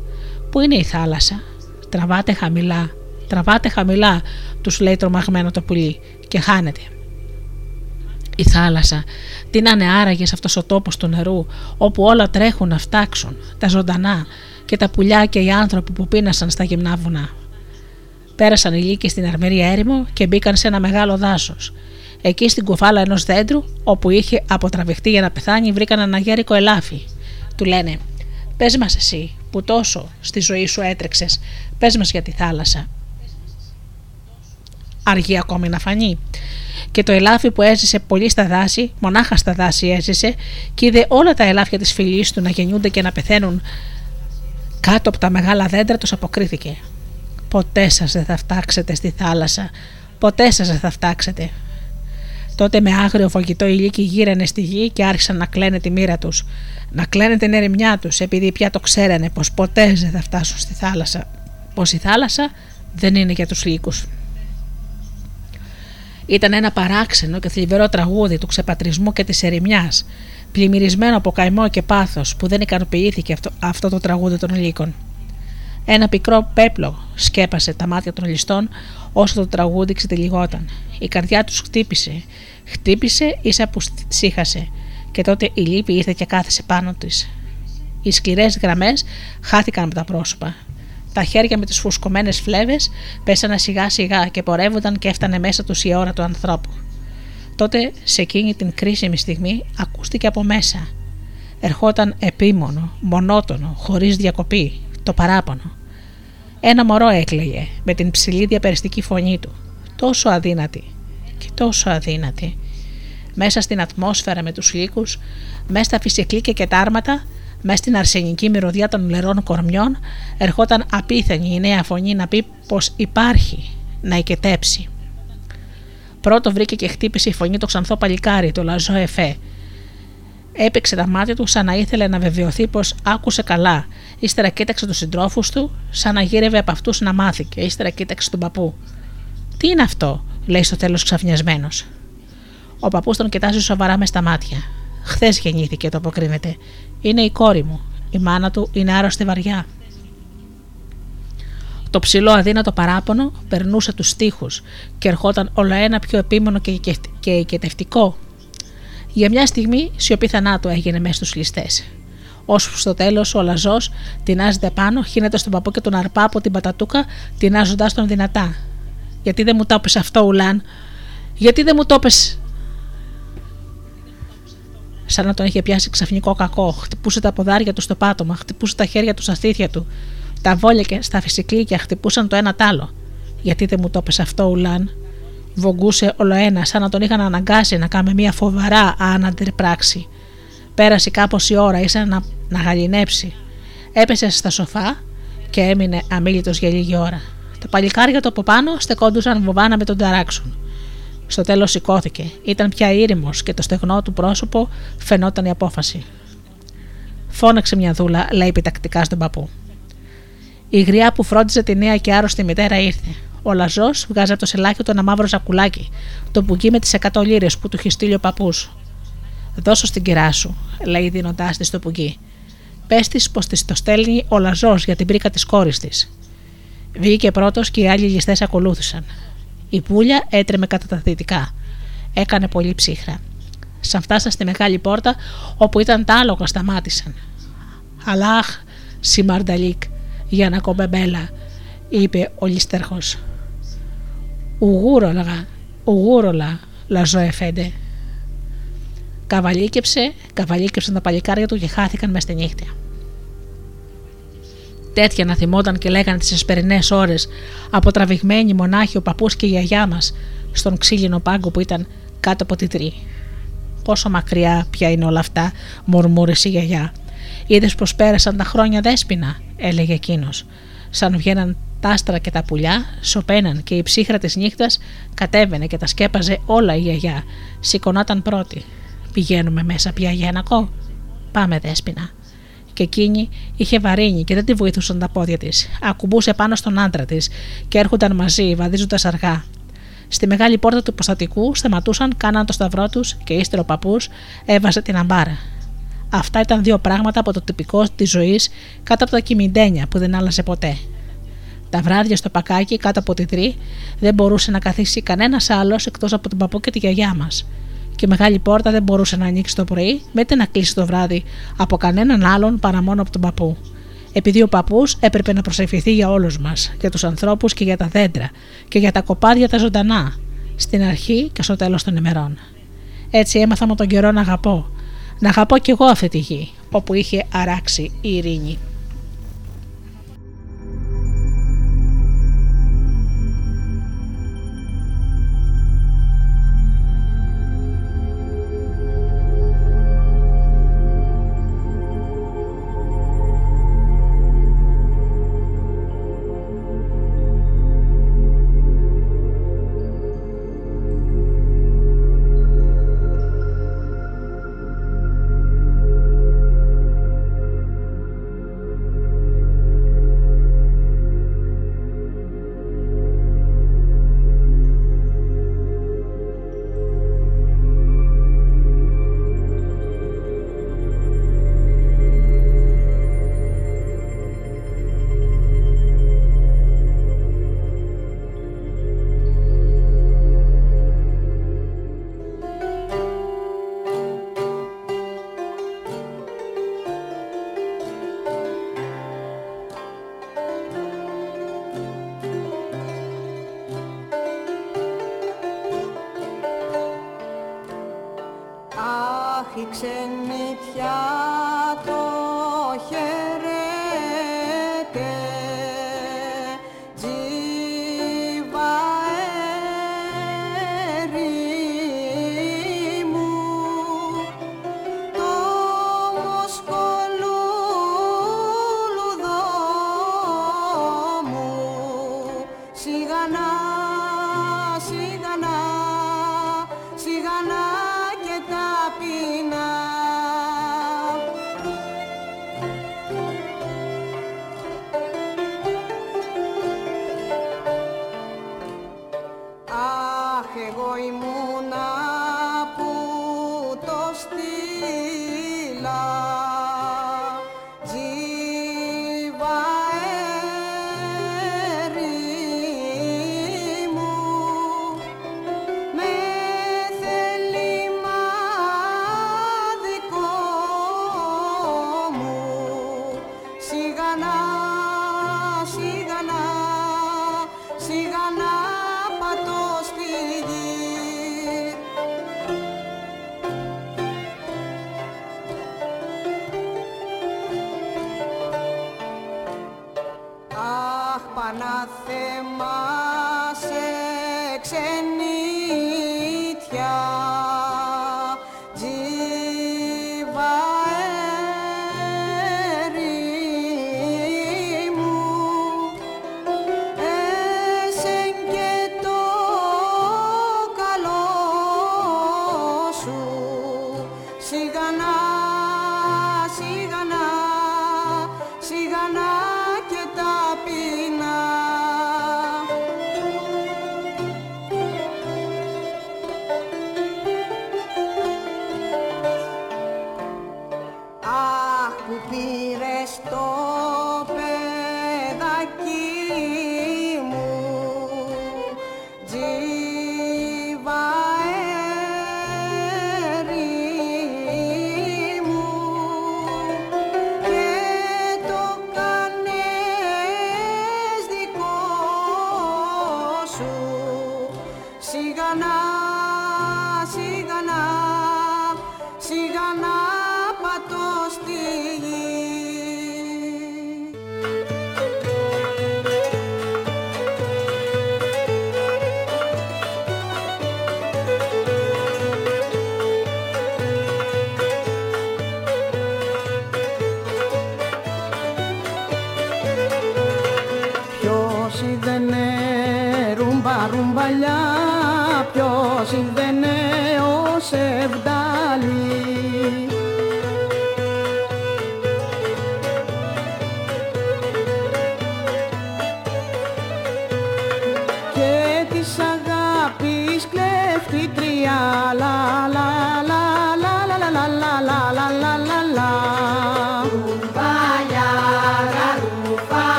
Πού είναι η θάλασσα, Τραβάτε χαμηλά, τραβάτε χαμηλά, τους λέει τρομαγμένο το πουλί και χάνεται. Η θάλασσα, τι να είναι άραγες αυτός ο τόπος του νερού, όπου όλα τρέχουν να φτάξουν, τα ζωντανά και τα πουλιά και οι άνθρωποι που πίνασαν στα γυμνά βουνά. Πέρασαν οι λύκοι στην αρμερία έρημο και μπήκαν σε ένα μεγάλο δάσος. Εκεί στην κουφάλα ενός δέντρου, όπου είχε αποτραβηχτεί για να πεθάνει, βρήκαν ένα γέρικο ελάφι. Του λένε: Πες μας εσύ, που τόσο στη ζωή σου έτρεξες, πες μας για τη θάλασσα. Αργεί ακόμη να φανεί. Και το ελάφι που έζησε πολύ στα δάση, μονάχα στα δάση έζησε, και είδε όλα τα ελάφια της φυλής του να γεννιούνται και να πεθαίνουν κάτω από τα μεγάλα δέντρα, τους αποκρίθηκε. Ποτέ σας δεν θα φτάξετε στη θάλασσα, ποτέ σας δεν θα φτάξετε. Τότε με άγριο φαγητό οι λύκοι γύρανε στη γη και άρχισαν να κλαίνε τη μοίρα τους, να κλαίνε την ερημιά τους επειδή πια το ξέρανε πως ποτέ δεν θα φτάσουν στη θάλασσα, πως η θάλασσα δεν είναι για τους λύκους. Ήταν ένα παράξενο και θλιβερό τραγούδι του ξεπατρισμού και της ερημιάς, πλημμυρισμένο από καημό και πάθος που δεν ικανοποιήθηκε αυτό, αυτό το τραγούδι των λύκων. Ένα πικρό πέπλο σκέπασε τα μάτια των ληστών όσο το τραγούδι ξετυλιγόταν. Η καρδιά τους χτύπησε. Χτύπησε ίσα που σύχασε και τότε η λύπη ήρθε και κάθεσε πάνω της. Οι σκληρές γραμμές χάθηκαν από τα πρόσωπα. Τα χέρια με τις φουσκωμένες φλέβες πέσανε σιγά σιγά και πορεύονταν και έφτανε μέσα τους η ώρα του ανθρώπου. Τότε σε εκείνη την κρίσιμη στιγμή ακούστηκε από μέσα. Ερχόταν επίμονο, μονότονο, χωρίς διακοπή, το παράπονο. Ένα μωρό έκλαιγε με την ψηλή διαπεριστική φωνή του. Τόσο αδύνατη και τόσο αδύνατη. Μέσα στην ατμόσφαιρα με τους λύκους, μέσα στα φυσικλίκια και τάρματα, μέσα στην αρσενική μυρωδιά των λερών κορμιών, ερχόταν απίθανη η νέα φωνή να πει πως υπάρχει, να οικετέψει. Πρώτο βρήκε και χτύπησε η φωνή το ξανθό παλικάρι, το λαζό εφέ, Έπαιξε τα μάτια του σαν να ήθελε να βεβαιωθεί πως άκουσε καλά. Ύστερα κοίταξε τους συντρόφους του, σαν να γύρευε από αυτούς να μάθει, και ύστερα κοίταξε τον παππού. Τι είναι αυτό, λέει στο τέλος ξαφνιασμένος. Ο παππούς τον κοιτάζει σοβαρά μες στα μάτια. Χθες γεννήθηκε, το αποκρίνεται. Είναι η κόρη μου. Η μάνα του είναι άρρωστη βαριά. Το ψηλό αδύνατο παράπονο περνούσε τους τοίχου και ερχόταν όλο ένα πιο επίμονο και οικετευτικό για μια στιγμή σιωπή θανάτου έγινε μέσα στους ληστές. Ώσπου στο τέλος ο λαζός τεινάζεται πάνω, χύνεται στον παππού και τον αρπά από την πατατούκα, τεινάζοντάς τον δυνατά. Γιατί δεν μου το έπεσε αυτό, Ουλάν, γιατί δεν μου το έπεσε; Σαν να τον είχε πιάσει ξαφνικό κακό, χτυπούσε τα ποδάρια του στο πάτωμα, χτυπούσε τα χέρια του στα στήθια του. Τα βόλια και στα φυσικλίκια χτυπούσαν το ένα τ' άλλο. Γιατί δεν μου το έπεσε αυτό, Ουλάν, Βογκούσε όλο ένα, σαν να τον είχαν αναγκάσει να κάνει μια φοβαρά άναντερη πράξη. Πέρασε κάπως η ώρα, ήσαν να, να γαλινέψει. Έπεσε στα σοφά και έμεινε αμήλυτος για λίγη ώρα. Τα παλικάρια του από πάνω στεκόντουσαν βοβάνα με τον ταράξουν. Στο τέλος σηκώθηκε. Ήταν πια ήρεμος και το στεγνό του πρόσωπο φαινόταν η απόφαση. Φώναξε μια δούλα, λέει επιτακτικά στον παππού. Η γριά που φρόντιζε τη νέα και άρρωστη μητέρα ήρθε. Ο Λαζός βγάζει από το σελάκι του ένα μαύρο ζακουλάκι, το πουγγί με τις εκατό λίρες που του έχει στείλει ο παππούς. Δώσω στην κυρά σου, λέει δίνοντάς της το πουγγί. Πες της πως της το στέλνει ο Λαζός για την πρίκα της κόρης της. Βγήκε πρώτος και οι άλλοι ληστές ακολούθησαν. Η πουλια έτρεμε κατά τα δυτικά. Έκανε πολύ ψύχρα. Σαν φτάσαν στη μεγάλη πόρτα όπου ήταν τα άλογα σταμάτησαν. Αλάχ, Σιμαρνταλίκ, για να κομπεμπέλα, είπε ο ληστέρχος. Ουγούρολα, ουγούρολα, λαζό εφέντε. Καβαλίκεψε, καβαλίκεψαν τα παλικάρια του και χάθηκαν μες στη νύχτα. Τέτοια να θυμόταν και λέγανε τις εσπερινές ώρες, αποτραβηγμένοι μονάχοι ο παππούς και η γιαγιά μας, στον ξύλινο πάγκο που ήταν κάτω από τη τρή. Πόσο μακριά πια είναι όλα αυτά, μουρμούρισε η γιαγιά. Είδες πως πέρασαν τα χρόνια δέσπινα, έλεγε εκείνος. Σαν βγαίναν τα άστρα και τα πουλιά, σωπαίναν και η ψύχρα της νύχτας κατέβαινε και τα σκέπαζε όλα η γιαγιά. Σηκωνόταν πρώτη. Πηγαίνουμε μέσα πια για ένα κό. Πάμε δέσπινα και εκείνη είχε βαρύνει και δεν τη βοηθούσαν τα πόδια της. Ακουμπούσε πάνω στον άντρα της και έρχονταν μαζί, βαδίζοντας αργά. Στη μεγάλη πόρτα του υποστατικού σταματούσαν, κάναν το σταυρό τους και ύστερο ο παππούς έβαζε την αμπάρα. Αυτά ήταν δύο πράγματα από το τυπικό της ζωής κάτω από τα κυμιντένια που δεν άλλαζε ποτέ. Τα βράδια στο πακάκι κάτω από τη τρή δεν μπορούσε να καθίσει κανένας άλλος εκτός από τον παππού και τη γιαγιά μας και η μεγάλη πόρτα δεν μπορούσε να ανοίξει το πρωί, ούτε να κλείσει το βράδυ από κανέναν άλλον παρά μόνο από τον παππού. Επειδή ο παππούς έπρεπε να προσευχηθεί για όλους μας, για τους ανθρώπους και για τα δέντρα, και για τα κοπάδια τα ζωντανά, στην αρχή και στο τέλος των ημερών. Έτσι έμαθα με τον καιρό να αγαπώ. Να αγαπώ κι εγώ αυτή τη γη, όπου είχε αράξει η ειρήνη.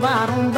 barum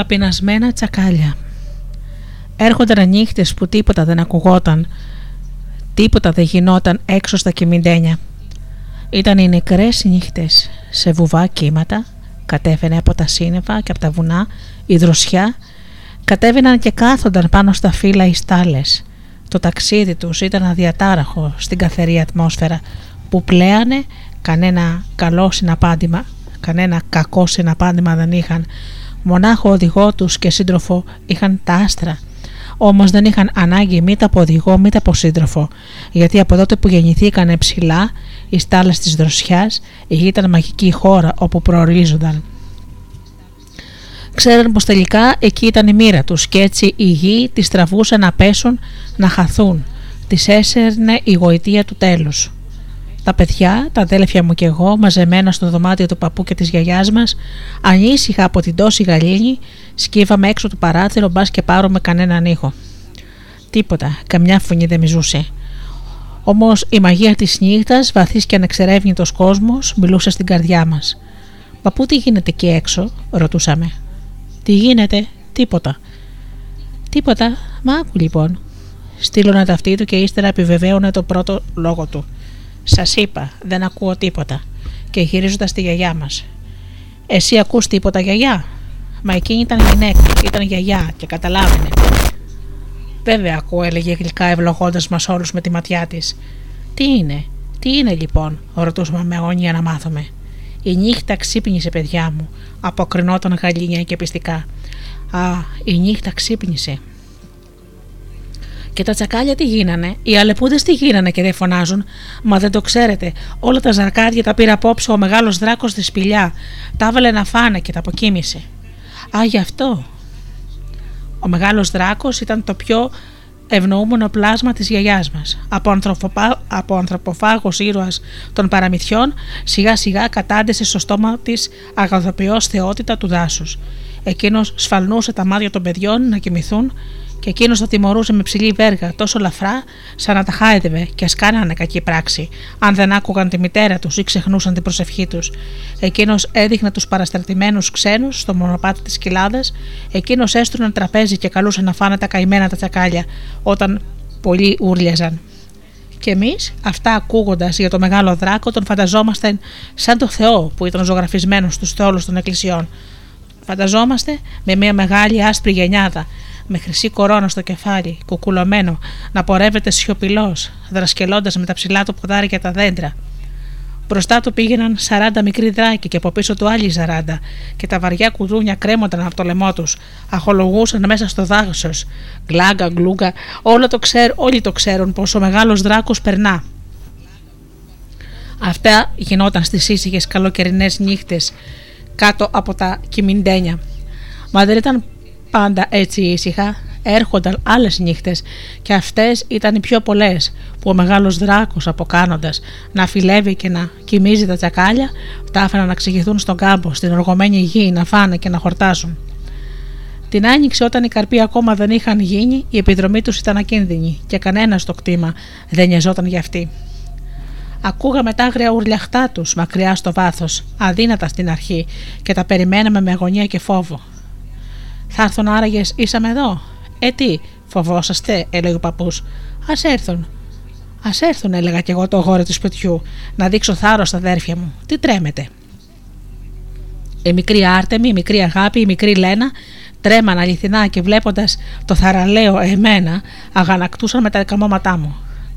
Τα πεινασμένα τσακάλια. Έρχονταν νύχτες που τίποτα δεν ακουγόταν, τίποτα δεν γινόταν έξω στα κοιμηντένια. Ήταν οι νεκρές νύχτες, σε βουβά κύματα, κατέβαινε από τα σύννεφα και από τα βουνά η δροσιά, κατέβαιναν και κάθονταν πάνω στα φύλλα οι στάλες. Το ταξίδι τους ήταν αδιατάραχο στην καθερή ατμόσφαιρα που πλέανε κανένα καλό συναπάντημα, κανένα κακό συναπάντημα δεν είχαν. Μονάχο οδηγό τους και σύντροφο είχαν τα άστρα. Όμως δεν είχαν ανάγκη μήτα από οδηγό μήτα από σύντροφο, γιατί από τότε που γεννηθήκαν ψηλά, οι στάλες της δροσιάς, η γη ήταν μαγική χώρα όπου προορίζονταν. Ξέραν πως τελικά εκεί ήταν η μοίρα τους και έτσι η γη τις τραβούσε να πέσουν, να χαθούν. Τις έσερνε η γοητεία του τέλους. Τα παιδιά, τα αδέλφια μου και εγώ, μαζεμένα στο δωμάτιο του παππού και της γιαγιάς μας, ανήσυχα από την τόση γαλήνη, σκύβαμε έξω του παράθυρο μπας και πάρουμε κανέναν ήχο. Τίποτα, καμιά φωνή δεν μιζούσε. Όμως η μαγεία της νύχτας, βαθύς και ανεξερεύνητος κόσμος, μιλούσε στην καρδιά μας. Παππού, τι γίνεται εκεί έξω, ρωτούσαμε. Τι γίνεται, τίποτα. Τίποτα, μα άκου λοιπόν. Στείλωνε τα αυτή του και ύστερα επιβεβαίωνε το πρώτο λόγο του. Σας είπα, δεν ακούω τίποτα. Και γυρίζοντας στη γιαγιά μας. Εσύ ακούς τίποτα, γιαγιά; Μα εκείνη ήταν γυναίκα, ήταν γιαγιά και καταλάβαινε. Βέβαια ακούω, έλεγε γλυκά ευλογώντας μας όλους με τη ματιά της. Τι είναι, τι είναι λοιπόν, ρωτούσαμε με αγωνία να μάθουμε. Η νύχτα ξύπνησε, παιδιά μου, αποκρινόταν γαλήνια και πιστικά. Α, η νύχτα ξύπνησε. Και τα τσακάλια τι γίνανε, οι αλεπούδες τι γίνανε και δεν φωνάζουν; Μα δεν το ξέρετε, όλα τα ζαρκάδια τα πήρε απόψε ο μεγάλος δράκος στη σπηλιά. Τα έβαλε να φάνε και τα αποκοίμησε. Α, γι' αυτό. Ο μεγάλος δράκος ήταν το πιο ευνοούμενο πλάσμα της γιαγιάς μας. Από, ανθρωποφά... από ανθρωποφάγος ήρωας των παραμυθιών, σιγά σιγά κατάντησε στο στόμα της αγαθοποιός θεότητα του δάσους. Εκείνος σφαλνούσε τα μάτια των παιδιών να κοιμηθούν και εκείνος το τιμωρούσε με ψηλή βέργα τόσο λαφρά, σαν να τα χάιδευε και ας κάνανε κακή πράξη, αν δεν άκουγαν τη μητέρα τους ή ξεχνούσαν την προσευχή τους. Εκείνος έδειχνε τους παραστρατημένους ξένους στο μονοπάτι της κοιλάδας, εκείνος έστρωνε τραπέζι και καλούσε να φάνε τα καημένα τα τσακάλια, όταν πολλοί ούρλιαζαν. Και εμείς, αυτά ακούγοντας για το μεγάλο δράκο, τον φανταζόμαστε σαν το Θεό που ήταν ζωγραφισμένος στους θόλους των εκκλησιών. Φανταζόμαστε με μια μεγάλη άσπρη γενιάδα, με χρυσή κορώνα στο κεφάλι, κουκουλωμένο, να πορεύεται σιωπηλός, δρασκελώντας με τα ψηλά του ποδάρια τα δέντρα. Μπροστά του πήγαιναν 40 μικροί δράκοι και από πίσω του άλλοι 40, και τα βαριά κουδούνια κρέμονταν από το λαιμό τους, αχολογούσαν μέσα στο δάσο. Γκλάγκα, γκλούγκα, όλο το ξέρ, όλοι το ξέρουν πω ο μεγάλος δράκος περνά. Αυτά γινόταν στις ήσυχες καλοκαιρινές νύχτες κάτω από τα κοιμιντένια. Μα δεν ήταν πάντα έτσι ήσυχα, έρχονταν άλλες νύχτες και αυτές ήταν οι πιο πολλές που ο μεγάλος δράκος αποκάνοντας να φιλεύει και να κοιμίζει τα τσακάλια τα άφηναν να ξηγηθούν στον κάμπο, στην οργωμένη γη να φάνε και να χορτάσουν. Την άνοιξη όταν οι καρποί ακόμα δεν είχαν γίνει η επιδρομή τους ήταν ακίνδυνη και κανένας στο κτήμα δεν νοιαζόταν για αυτή. Ακούγαμε τα άγρια ουρλιαχτά τους μακριά στο βάθος, αδύνατα στην αρχή, και τα περιμέναμε με αγωνία και φόβο. Θα έρθουν άραγες, ήσαμε εδώ; Ε, τι, φοβόσαστε, έλεγε ο παππούς. Α έρθουν. Α έρθουν, έλεγα κι εγώ το γόρι του σπιτιού, να δείξω θάρρος στα αδέρφια μου. Τι τρέμετε. Η μικρή Άρτεμη, η μικρή Αγάπη, η μικρή Λένα τρέμαν αληθινά και βλέποντας το θαραλέο εμένα, αγανακτούσαν με τα καμώματά μου.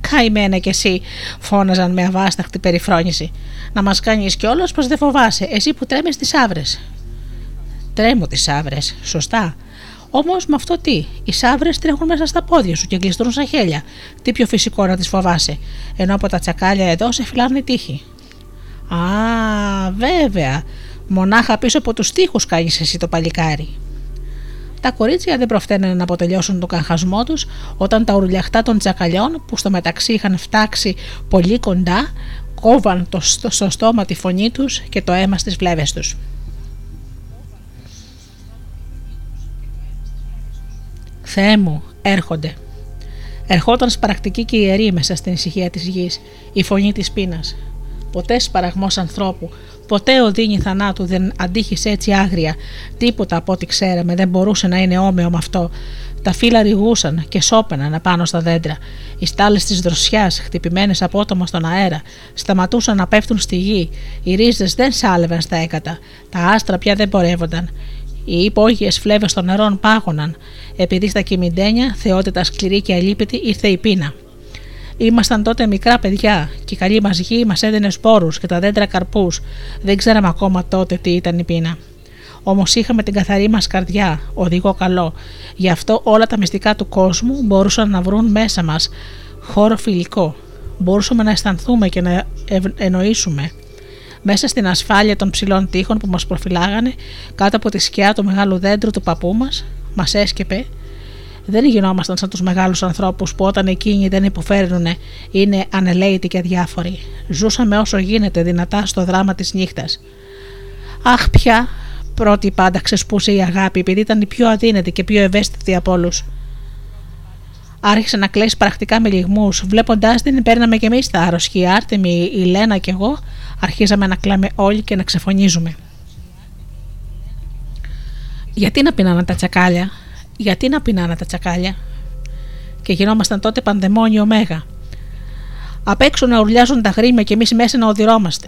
Καημένα κι εσύ, φώναζαν με αβάσταχτη περιφρόνηση. Να μας κάνεις κιόλα πως δεν φοβάσαι, εσύ που τρέμε στι άβρες. Τρέμω τις άβρες, σωστά. Όμως με αυτό τι, οι σαύρε τρέχουν μέσα στα πόδια σου και γλιστρούν σαν χέλια. Τι πιο φυσικό να τις φοβάσαι, ενώ από τα τσακάλια εδώ σε φυλάνε τύχη. Α, βέβαια. Μονάχα πίσω από τους τοίχου κάνεις εσύ το παλικάρι. Τα κορίτσια δεν προφταίνανε να αποτελειώσουν τον καχασμό τους όταν τα ουρλιαχτά των τσακαλιών, που στο μεταξύ είχαν φτάξει πολύ κοντά, κόβαν το, στο στόμα τη φωνή τους και το αίμα στις βλέβες τους. Θεέ μου, έρχονται. Ερχόταν σπαρακτική και ιερή μέσα στην ησυχία της γης, η φωνή της πείνας. Ποτέ σπαραγμός ανθρώπου, Ποτέ ο Δίνη θανάτου δεν αντίχησε έτσι άγρια. Τίποτα από ό,τι ξέραμε δεν μπορούσε να είναι όμοιο με αυτό. Τα φύλλα ρηγούσαν και σώπαιναν απάνω στα δέντρα. Οι στάλες της δροσιάς, χτυπημένες απότομα στον αέρα, σταματούσαν να πέφτουν στη γη. Οι ρίζες δεν σάλευαν στα έκατα. Τα άστρα πια δεν πορεύονταν. Οι υπόγειες φλέβες των νερών πάγωναν. Επειδή στα κυμιντένια, θεότητα σκληρή και αλίπητη, ήρθε η πείνα. Ήμασταν τότε μικρά παιδιά και η καλή μας γη μας έδινε σπόρους και τα δέντρα καρπούς. Δεν ξέραμε ακόμα τότε τι ήταν η πείνα. Όμως είχαμε την καθαρή μας καρδιά, οδηγό καλό. Γι' αυτό όλα τα μυστικά του κόσμου μπορούσαν να βρουν μέσα μας χώρο φιλικό. Μπορούσαμε να αισθανθούμε και να εννοήσουμε. Μέσα στην ασφάλεια των ψηλών τείχων που μας προφυλάγανε, κάτω από τη σκιά του μεγάλου δέντρου του παππού μας, μας έσκεπε δεν γινόμασταν σαν τους μεγάλους ανθρώπους που όταν εκείνοι δεν υποφέρουν είναι ανελαίητοι και αδιάφοροι. Ζούσαμε όσο γίνεται δυνατά στο δράμα της νύχτας. Αχ, πια πρώτη πάντα ξεσπούσε η αγάπη, επειδή ήταν η πιο αδύνατη και πιο ευαίσθητη από όλους. Άρχισε να κλαίσει πρακτικά με λιγμούς. Βλέποντάς την, παίρναμε κι εμείς τα άρρωσχη. Η Άρτεμη, η Λένα και εγώ αρχίζαμε να κλάμε όλοι και να ξεφωνίζουμε. Γιατί να πεινάνε τα τσακάλια, γιατί να πεινάνε τα τσακάλια; Και γινόμασταν τότε πανδαιμόνιο μέγα. Απ' έξω να ουρλιάζουν τα γρήμια και εμείς μέσα να οδηρώμαστε.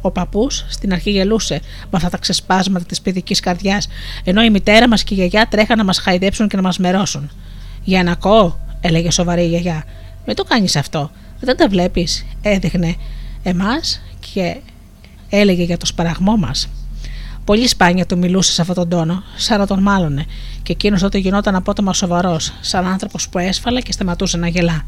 Ο παππούς στην αρχή γελούσε με αυτά τα ξεσπάσματα της παιδικής καρδιάς, ενώ η μητέρα μας και η γιαγιά τρέχαν να μας χαϊδέψουν και να μας μερώσουν. Για να κό, έλεγε σοβαρή η γιαγιά. Μην το κάνεις αυτό. Δεν τα βλέπεις, έδειχνε εμάς και έλεγε για το σπαραγμό μας. Πολύ σπάνια του μιλούσες σε αυτόν τον τόνο, σαν να τον μάλωνε, και εκείνος τότε γινόταν απότομα σοβαρός, σαν άνθρωπος που έσφαλε και σταματούσε να γελά.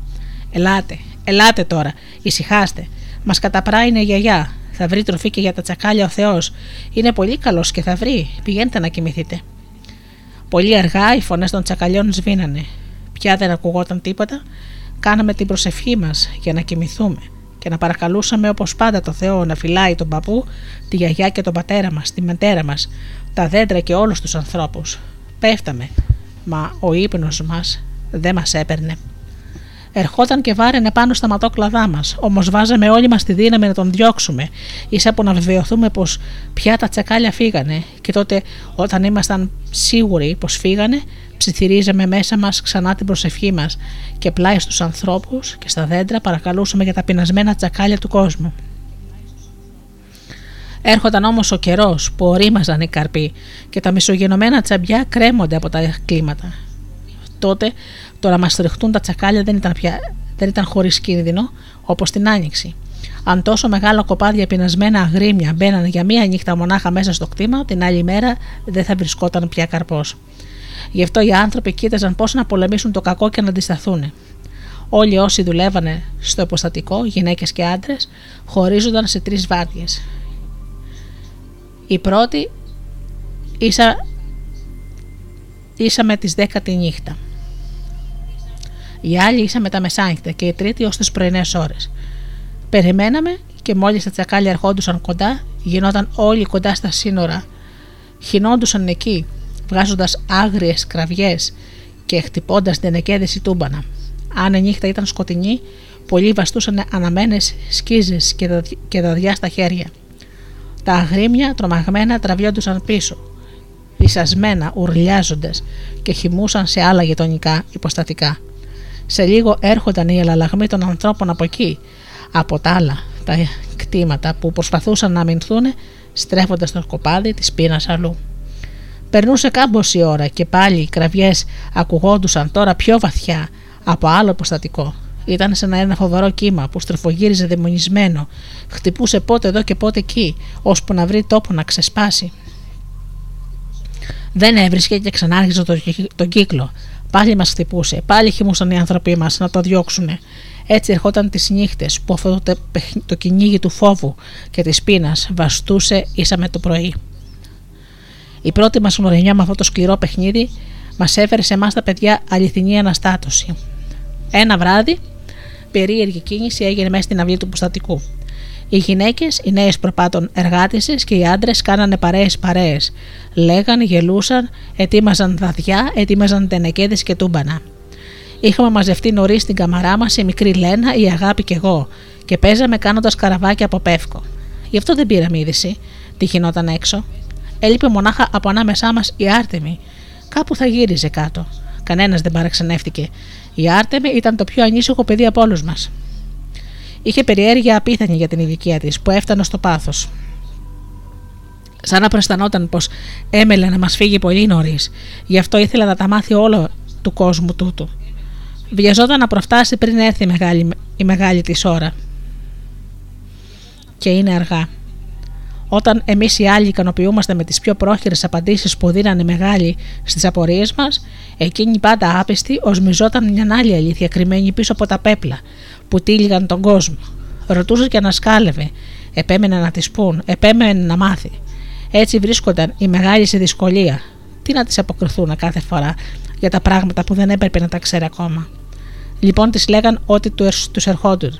Ελάτε, ελάτε τώρα, ησυχάστε. Μας καταπράει η γιαγιά. Θα βρει τροφή και για τα τσακάλια ο Θεός. Είναι πολύ καλός και θα βρει. Πηγαίνετε να κοιμηθείτε. Πολύ αργά οι φωνές των τσακαλιών σβήνανε. Πια δεν ακουγόταν τίποτα. Κάναμε την προσευχή μας για να κοιμηθούμε και να παρακαλούσαμε όπως πάντα το Θεό να φυλάει τον παππού, τη γιαγιά και τον πατέρα μας, τη μητέρα μας, τα δέντρα και όλους τους ανθρώπους. Πέφταμε, μα ο ύπνος μας δεν μας έπαιρνε. Ερχόταν και βάραινε πάνω στα ματόκλαδά μας, όμως βάζαμε όλοι μας τη δύναμη να τον διώξουμε, ίσα που να βεβαιωθούμε πως πια τα τσακάλια φύγανε, και τότε όταν ήμασταν σίγουροι πως φύγανε, ψιθυρίζαμε μέσα μας ξανά την προσευχή μας και πλάι στους ανθρώπους και στα δέντρα παρακαλούσαμε για τα πεινασμένα τσακάλια του κόσμου. Έρχονταν όμως ο καιρός που ορίμαζαν οι καρποί και τα μισογενωμένα τσαμπιά κρέμονται από τα κλίματα. Τότε το να μας τριχτούν τα τσακάλια δεν ήταν, πια, δεν ήταν χωρίς κίνδυνο όπως την άνοιξη. Αν τόσο μεγάλα κοπάδια πεινασμένα αγρίμια μπαίναν για μία νύχτα μονάχα μέσα στο κτήμα, την άλλη μέρα δεν θα βρισκόταν πια καρπός. Γι' αυτό οι άνθρωποι κοίταζαν πώς να πολεμήσουν το κακό και να αντισταθούν. Όλοι όσοι δουλεύανε στο υποστατικό, γυναίκες και άντρες, χωρίζονταν σε τρεις βάρδιες. Η πρώτη ίσα, ίσα με τις 10 τη νύχτα. Η άλλη ίσα με τα μεσάνυχτα και η τρίτη ως τις πρωινές ώρες. Περιμέναμε και μόλις τα τσακάλια ερχόντουσαν κοντά, γινόταν όλοι κοντά στα σύνορα. Χινόντουσαν εκεί, βγάζοντας άγριες κραυγές και χτυπώντας την εκέδεση τούμπανα. Αν η νύχτα ήταν σκοτεινή, πολλοί βαστούσαν αναμένες σκίζες και δαδιά στα χέρια. Τα αγρίμια τρομαγμένα τραβιόντουσαν πίσω, πισασμένα, ουρλιάζοντας και χυμούσαν σε άλλα γειτονικά υποστατικά. Σε λίγο έρχονταν οι ελαλλαγμοί των ανθρώπων από εκεί, από τα άλλα τα κτήματα που προσπαθούσαν να αμυνθούν στρέφοντας το κοπάδι της πείνας αλλού. Περνούσε κάμποση ώρα και πάλι οι κραυγές ακουγόντουσαν τώρα πιο βαθιά από άλλο υποστατικό. Ήταν σαν ένα φοβερό κύμα που στροφογύριζε δαιμονισμένο, χτυπούσε πότε εδώ και πότε εκεί, ώσπου να βρει τόπο να ξεσπάσει. Δεν έβρισκε και ξανάρχιζε τον το κύκλο. Πάλι μας χτυπούσε, πάλι χυμούσαν οι άνθρωποι μας να το διώξουν. Έτσι ερχόταν τις νύχτες που αυτό το, το κυνήγι του φόβου και της πείνας βαστούσε ίσα με το πρωί. Η πρώτη μας γνωριμιά με αυτό το σκληρό παιχνίδι μας έφερε σε εμάς τα παιδιά αληθινή αναστάτωση. Ένα βράδυ περίεργη κίνηση έγινε μέσα στην αυλή του προστατικού. Οι γυναίκες, οι νέες προπάτων εργάτησε και οι άντρες κάνανε παρέες παρέες. Λέγαν, γελούσαν, ετοίμαζαν δαδιά, ετοίμαζαν τενεκέδες και τούμπανα. Είχαμε μαζευτεί νωρίς στην καμαρά μας η μικρή Λένα, η αγάπη και εγώ, και παίζαμε κάνοντας καραβάκια από πεύκο. Γι' αυτό δεν πήραμε είδηση τι γινόταν έξω; Έλειπε μονάχα από ανάμεσά μας η Άρτεμη. Κάπου θα γύριζε κάτω. Κανένας δεν παραξενεύτηκε. Η Άρτεμη ήταν το πιο ανήσυχο παιδί από όλους μας. Είχε περιέργεια απίθανη για την ηλικία της που έφτανε στο πάθος. Σαν να προαισθανόταν πως έμελε να μας φύγει πολύ νωρίς, γι' αυτό ήθελε να τα μάθει όλο του κόσμου τούτου. Βιαζόταν να προφτάσει πριν έρθει η μεγάλη, η μεγάλη της ώρα. Και είναι αργά. Όταν εμείς οι άλλοι ικανοποιούμαστε με τις πιο πρόχειρες απαντήσεις που δίνανε μεγάλοι στις απορίες μας, εκείνοι πάντα άπιστοι οσμιζόταν μια άλλη αλήθεια κρυμμένη πίσω από τα πέπλα που τύλιγαν τον κόσμο. Ρωτούσε και ανασκάλευε, επέμενε να τη πούν, επέμενε να μάθει. Έτσι βρίσκονταν οι μεγάλοι σε δυσκολία. Τι να τις αποκριθούν κάθε φορά για τα πράγματα που δεν έπρεπε να τα ξέρει ακόμα. Λοιπόν, τη λέγαν ότι τους ερχόντουν.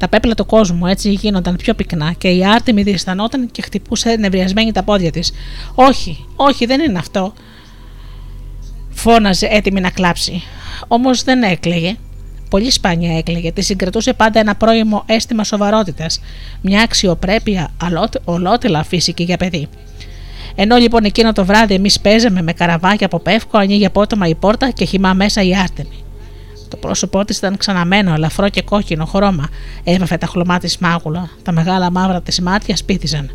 Τα πέπλα του κόσμου έτσι γίνονταν πιο πυκνά και η Άρτεμι διαισθανόταν και χτυπούσε νευριασμένη τα πόδια της. Όχι, όχι, δεν είναι αυτό. Φώναζε έτοιμη να κλάψει. Όμως δεν έκλαιγε. Πολύ σπάνια έκλαιγε. Τη συγκρατούσε πάντα ένα πρώιμο αίσθημα σοβαρότητας. Μια αξιοπρέπεια ολότελα φύσικη για παιδί. Ενώ λοιπόν εκείνο το βράδυ εμείς παίζαμε με καραβάκια από πεύκο, ανοίγει απότομα η πόρτα και χυμά μέσα η Άρτεμι. Το πρόσωπό της ήταν ξαναμένο, ελαφρό και κόκκινο χρώμα. Έβαφε τα χλωμά της μάγουλα. Τα μεγάλα μαύρα της μάτια σπίθιζαν.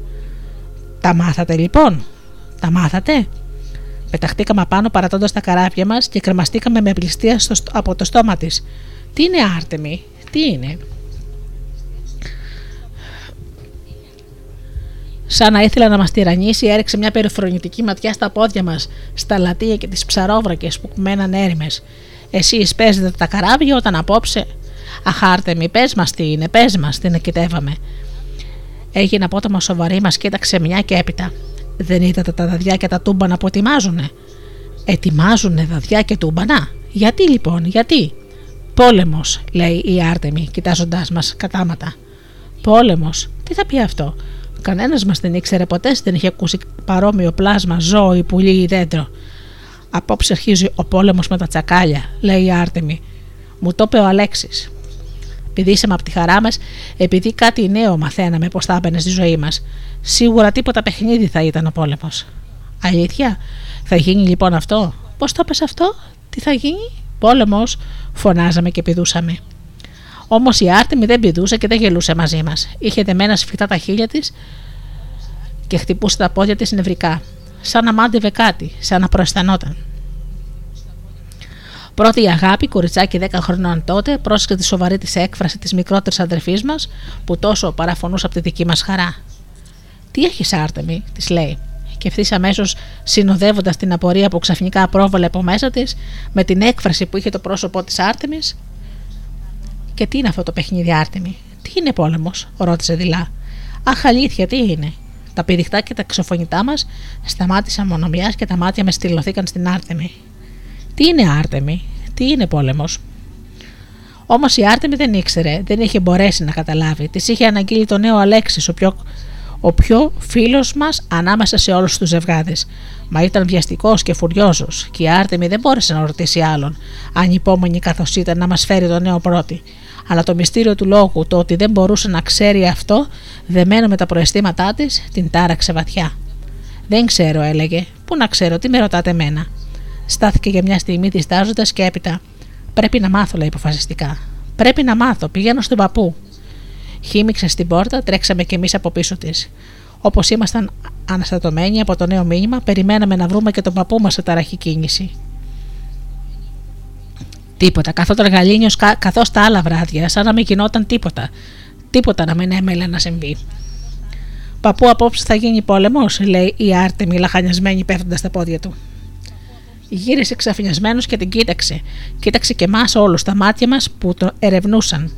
Τα μάθατε λοιπόν, τα μάθατε; Πεταχτήκαμε πάνω παρατώντας τα καράβια μας και κρεμαστήκαμε με πληστία στο, από το στόμα της. Τι είναι Άρτεμι, τι είναι; Σαν να ήθελα να μας τυραννήσει, έριξε μια περιφρονητική ματιά στα πόδια μας, στα λατεία και τις ψαρόβρακες που μέναν έρημες. Εσείς παίζετε τα καράβια όταν απόψε. Αχάρτε μη, πες μας τι είναι, πες μας, την εκητεύαμε. Έγινε απότομα σοβαρή, μας κοίταξε μια και έπειτα. Δεν είδατε τα δαδιά και τα τούμπανα που ετοιμάζουνε; Ετοιμάζουνε δαδιά και τούμπανα; Γιατί λοιπόν, γιατί; Πόλεμος, λέει η Άρτεμη, κοιτάζοντάς μας κατάματα. Πόλεμος, τι θα πει αυτό; Κανένας μας δεν ήξερε ποτέ, δεν είχε ακούσει παρόμοιο πλάσμα, ζώο ή πουλί ή δέντρο. Απόψε αρχίζει ο πόλεμος με τα τσακάλια, λέει η Άρτεμη. Μου το είπε ο Αλέξης. Πηδήσαμε από τη χαρά μας, επειδή κάτι νέο μαθαίναμε πώ θα έμπαινε στη ζωή μας. Σίγουρα τίποτα παιχνίδι θα ήταν ο πόλεμος. Αλήθεια, θα γίνει λοιπόν αυτό; Πώς το πες αυτό, τι θα γίνει, πόλεμος, φωνάζαμε και πηδούσαμε. Όμως η Άρτεμη δεν πηδούσε και δεν γελούσε μαζί μας. Είχε δεμένα σφιχτά τα χείλια της και χτυπούσε τα πόδια της νευρικά σαν να μάντευε κάτι, σαν να προαισθανόταν. Πρώτη η αγάπη, κοριτσάκι 10 χρονών τότε, πρόσεξε τη σοβαρή της έκφραση της μικρότερης αδερφής μας, που τόσο παραφωνούσε από τη δική μας χαρά. Τι έχεις, Άρτεμι, της λέει, και ευθύς αμέσως συνοδεύοντας την απορία που ξαφνικά πρόβαλε από μέσα της, με την έκφραση που είχε το πρόσωπό της Άρτεμις. Και τι είναι αυτό το παιχνίδι, Άρτεμι, τι είναι πόλεμος, ρώτησε δειλά. Αχ, αλήθεια, τι είναι. Τα πηδιχτά και τα ξεφωνητά μας σταμάτησαν μονομιάς και τα μάτια μες στυλωθήκαν στην Άρτεμη. Τι είναι Άρτεμη, τι είναι πόλεμος; Όμως η Άρτεμη δεν ήξερε, δεν είχε μπορέσει να καταλάβει. Της είχε αναγγείλει το νέο Αλέξης, ο πιο, ο πιο φίλος μας ανάμεσα σε όλους τους ζευγάδες. Μα ήταν βιαστικός και φουριόζος, και η Άρτεμη δεν μπόρεσε να ρωτήσει άλλον, αν υπόμονη καθώς ήταν να μας φέρει το νέο πρώτη αλλά το μυστήριο του λόγου, το ότι δεν μπορούσε να ξέρει αυτό, δεμένο με τα προαισθήματά της, την τάραξε βαθιά. Δεν ξέρω, έλεγε. Πού να ξέρω, τι με ρωτάτε εμένα; Στάθηκε για μια στιγμή διστάζοντας και έπειτα. Πρέπει να μάθω, λέει αποφασιστικά. Πρέπει να μάθω, πηγαίνω στον παππού. Χύμηξε στην πόρτα, τρέξαμε κι εμείς από πίσω της. Όπως ήμασταν αναστατωμένοι από το νέο μήνυμα, περιμέναμε να βρούμε και τον παππού μας σε ταραχή κίνηση. Τίποτα. Καθόταν γαλήνιος καθώς τα άλλα βράδια, σαν να μην γινόταν τίποτα. Τίποτα να μην έμελε να συμβεί. Παππού απόψε θα γίνει πόλεμος, λέει η Άρτεμι λαχανιασμένη πέφτοντας στα πόδια του. Γύρισε ξαφνιασμένος και την κοίταξε. Κοίταξε και εμάς όλους τα μάτια μας που τον ερευνούσαν.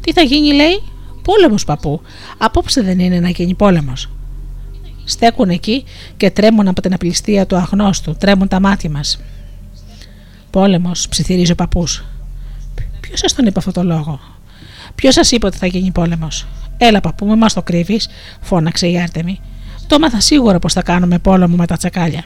Τι θα γίνει, λέει, πόλεμος παππού. Απόψε δεν είναι να γίνει πόλεμος. Στέκουν εκεί και τρέμουν από την απληστία του αγνώστου, τρέμουν τα μάτια μας. Πόλεμος, ψιθυρίζει ο παππούς. Ποιος σας τον είπε αυτό το λόγο; Ποιος σας είπε ότι θα γίνει πόλεμος; Έλα, παππού, με μας το κρύβεις, φώναξε η Άρτεμη. Το έμαθα σίγουρα πως θα κάνουμε πόλεμο με τα τσακάλια.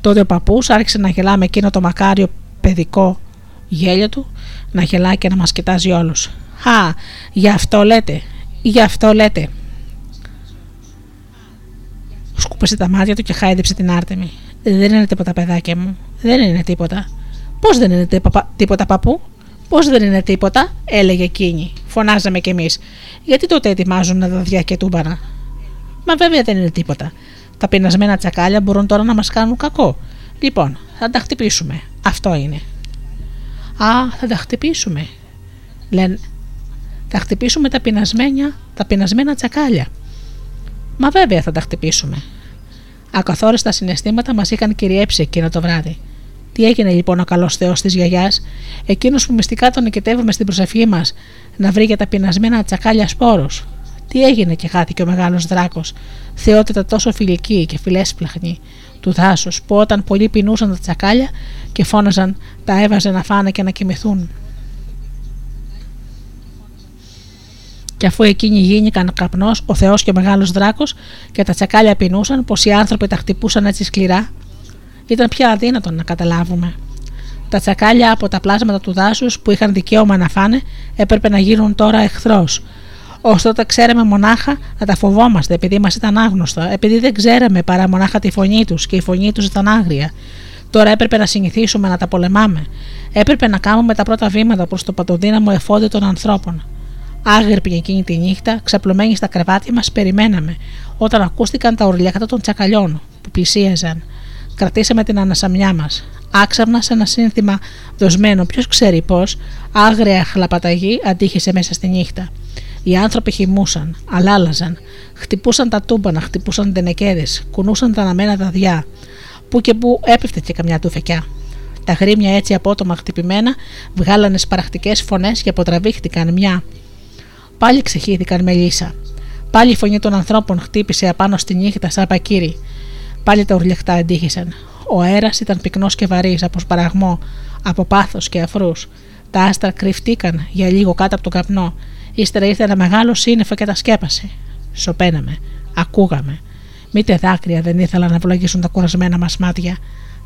Τότε ο παππούς άρχισε να γελά με εκείνο το μακάριο παιδικό γέλιο του, να γελάει και να μας κοιτάζει όλους. Χα, γι' αυτό λέτε. Γι' αυτό λέτε. Σκούπεσε τα μάτια του και χάιδεψε την Άρτεμη. Δεν είναι τίποτα, παιδάκια μου. Δεν είναι τίποτα. Πώς δεν είναι τίποτα, παππού; Πώς δεν είναι τίποτα, έλεγε εκείνη. Φωνάζαμε κι εμείς. Γιατί τότε ετοιμάζουν δαδιά και τούμπανα. Μα βέβαια δεν είναι τίποτα. Τα πεινασμένα τσακάλια μπορούν τώρα να μας κάνουν κακό. Λοιπόν, θα τα χτυπήσουμε. Αυτό είναι. Α, θα τα χτυπήσουμε. Λένε, θα χτυπήσουμε τα πεινασμένα, τα πεινασμένα τσακάλια. Μα βέβαια θα τα χτυπήσουμε. Ακαθόριστα συναισθήματα μας είχαν κυριέψει εκείνο το βράδυ. Τι έγινε λοιπόν ο καλός Θεός της γιαγιάς, εκείνος που μυστικά τον νικητεύουμε στην προσευχή μας, να βρει για τα πεινασμένα τσακάλια σπόρους. Τι έγινε και χάθηκε ο μεγάλος δράκος, θεότητα τόσο φιλική και φιλέσπλαχνη του δάσους, που όταν πολλοί πεινούσαν τα τσακάλια και φώναζαν, τα έβαζε να φάνε και να κοιμηθούν. Και αφού εκείνοι γίνηκαν καπνός, ο Θεός και ο μεγάλος δράκος και τα τσακάλια πεινούσαν, πως οι άνθρωποι τα χτυπούσαν έτσι σκληρά, ήταν πια αδύνατο να καταλάβουμε. Τα τσακάλια από τα πλάσματα του δάσους που είχαν δικαίωμα να φάνε έπρεπε να γίνουν τώρα εχθρός. Ω τότε ξέραμε μονάχα να τα φοβόμαστε επειδή μας ήταν άγνωστα, επειδή δεν ξέραμε παρά μονάχα τη φωνή τους και η φωνή τους ήταν άγρια. Τώρα έπρεπε να συνηθίσουμε να τα πολεμάμε. Έπρεπε να κάνουμε τα πρώτα βήματα προς το παντοδύναμο εφόδιο των ανθρώπων. Άγρυπνοι εκείνη τη νύχτα, ξαπλωμένοι στα κρεβάτια μας, περιμέναμε όταν ακούστηκαν τα ορλιάκτα των τσακαλιών που πλησίαζαν. Κρατήσαμε την ανασαμιά μας. Άξαμνα σε ένα σύνθημα δοσμένο, ποιος ξέρει πώς, άγρια χλαπαταγή αντίχησε μέσα στη νύχτα. Οι άνθρωποι χυμούσαν, αλάλαζαν, χτυπούσαν τα τούμπανα, χτυπούσαν τενεκέδες, κουνούσαν τα αναμένα δαδιά. Που και που έπεφτε και καμιά τουφεκιά. Τα γρήμια έτσι απότομα χτυπημένα βγάλανε σπαραχτικές φωνές και αποτραβήχτηκαν μια. Πάλι ξεχύθηκαν με λύσα. Πάλι η φωνή των ανθρώπων χτύπησε απάνω στη νύχτα σαν πακύρι. Πάλι τα ουρλιαχτά αντίχησαν. Ο αέρας ήταν πυκνός και βαρύς από σπαραγμό, από πάθος και αφρούς. Τα άστρα κρυφτήκαν για λίγο κάτω από τον καπνό. Ύστερα ήρθε ένα μεγάλο σύννεφο και τα σκέπασε. Σοπαίναμε, ακούγαμε. Μήτε δάκρυα δεν ήθελαν να βλογίσουν τα κουρασμένα μας μάτια.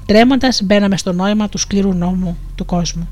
Τρέμοντας μπαίναμε στο νόημα του σκληρού νόμου του κόσμου.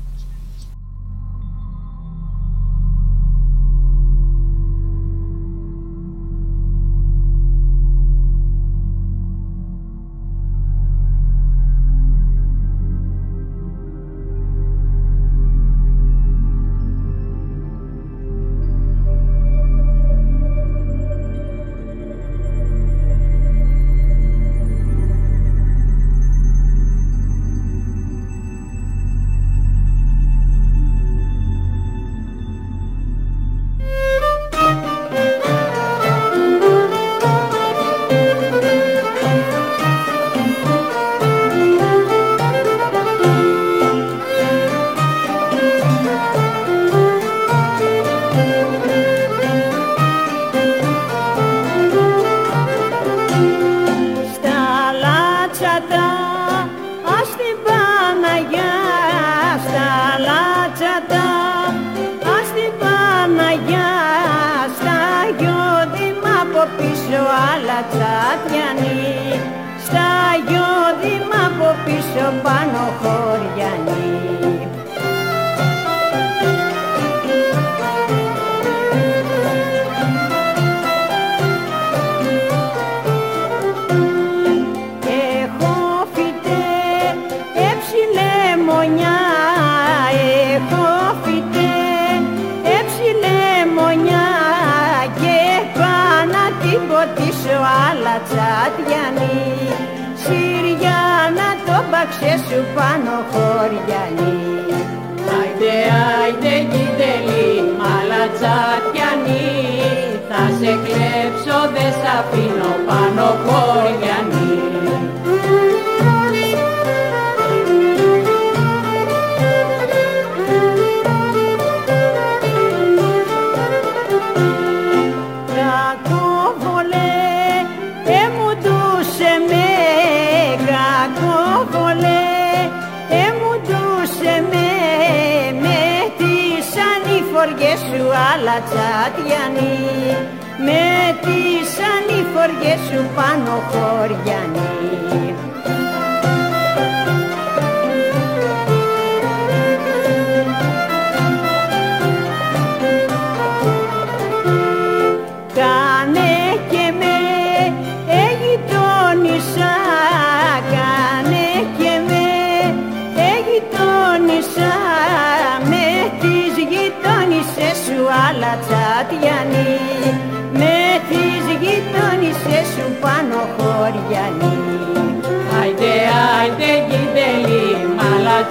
Георгиан.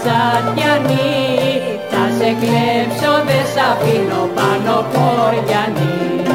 τσατιανή τα σε κλέψω δεν σ' αφήνω πάνω χωριανή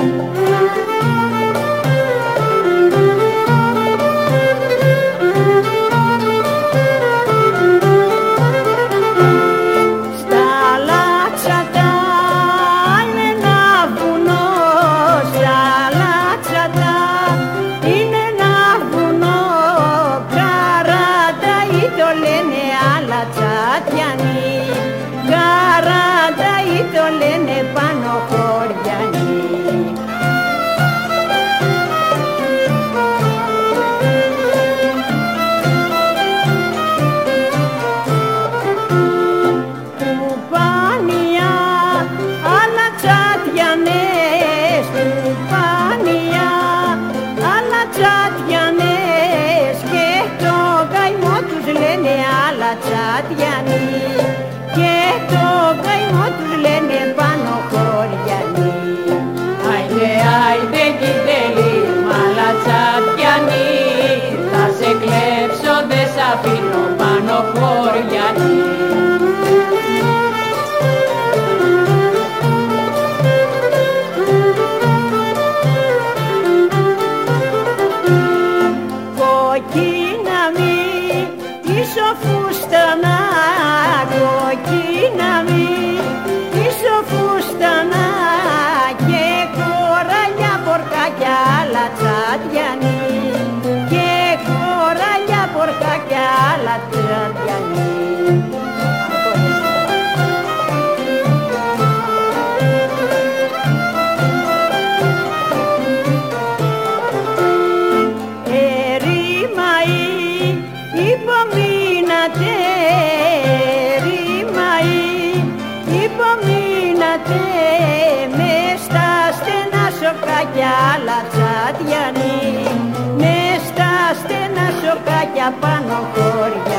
για πάνω χωριά.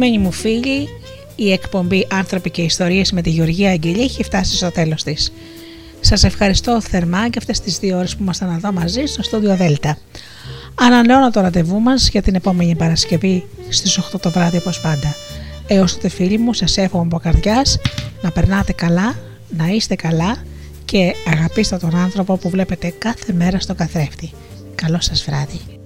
Αγαπημένοι μου φίλοι, η εκπομπή Άνθρωποι και Ιστορίες με τη Γεωργία Αγγελία έχει φτάσει στο τέλος της. Σας ευχαριστώ θερμά για αυτές τις δύο ώρες που ήμασταν εδώ μαζί στο στούντιο Δέλτα. Ανανεώνω το ραντεβού μας για την επόμενη Παρασκευή στις 8 το βράδυ όπως πάντα. Έως τότε φίλοι μου σας εύχομαι από καρδιάς να περνάτε καλά, να είστε καλά και αγαπήστε τον άνθρωπο που βλέπετε κάθε μέρα στο καθρέφτη. Καλό σας βράδυ.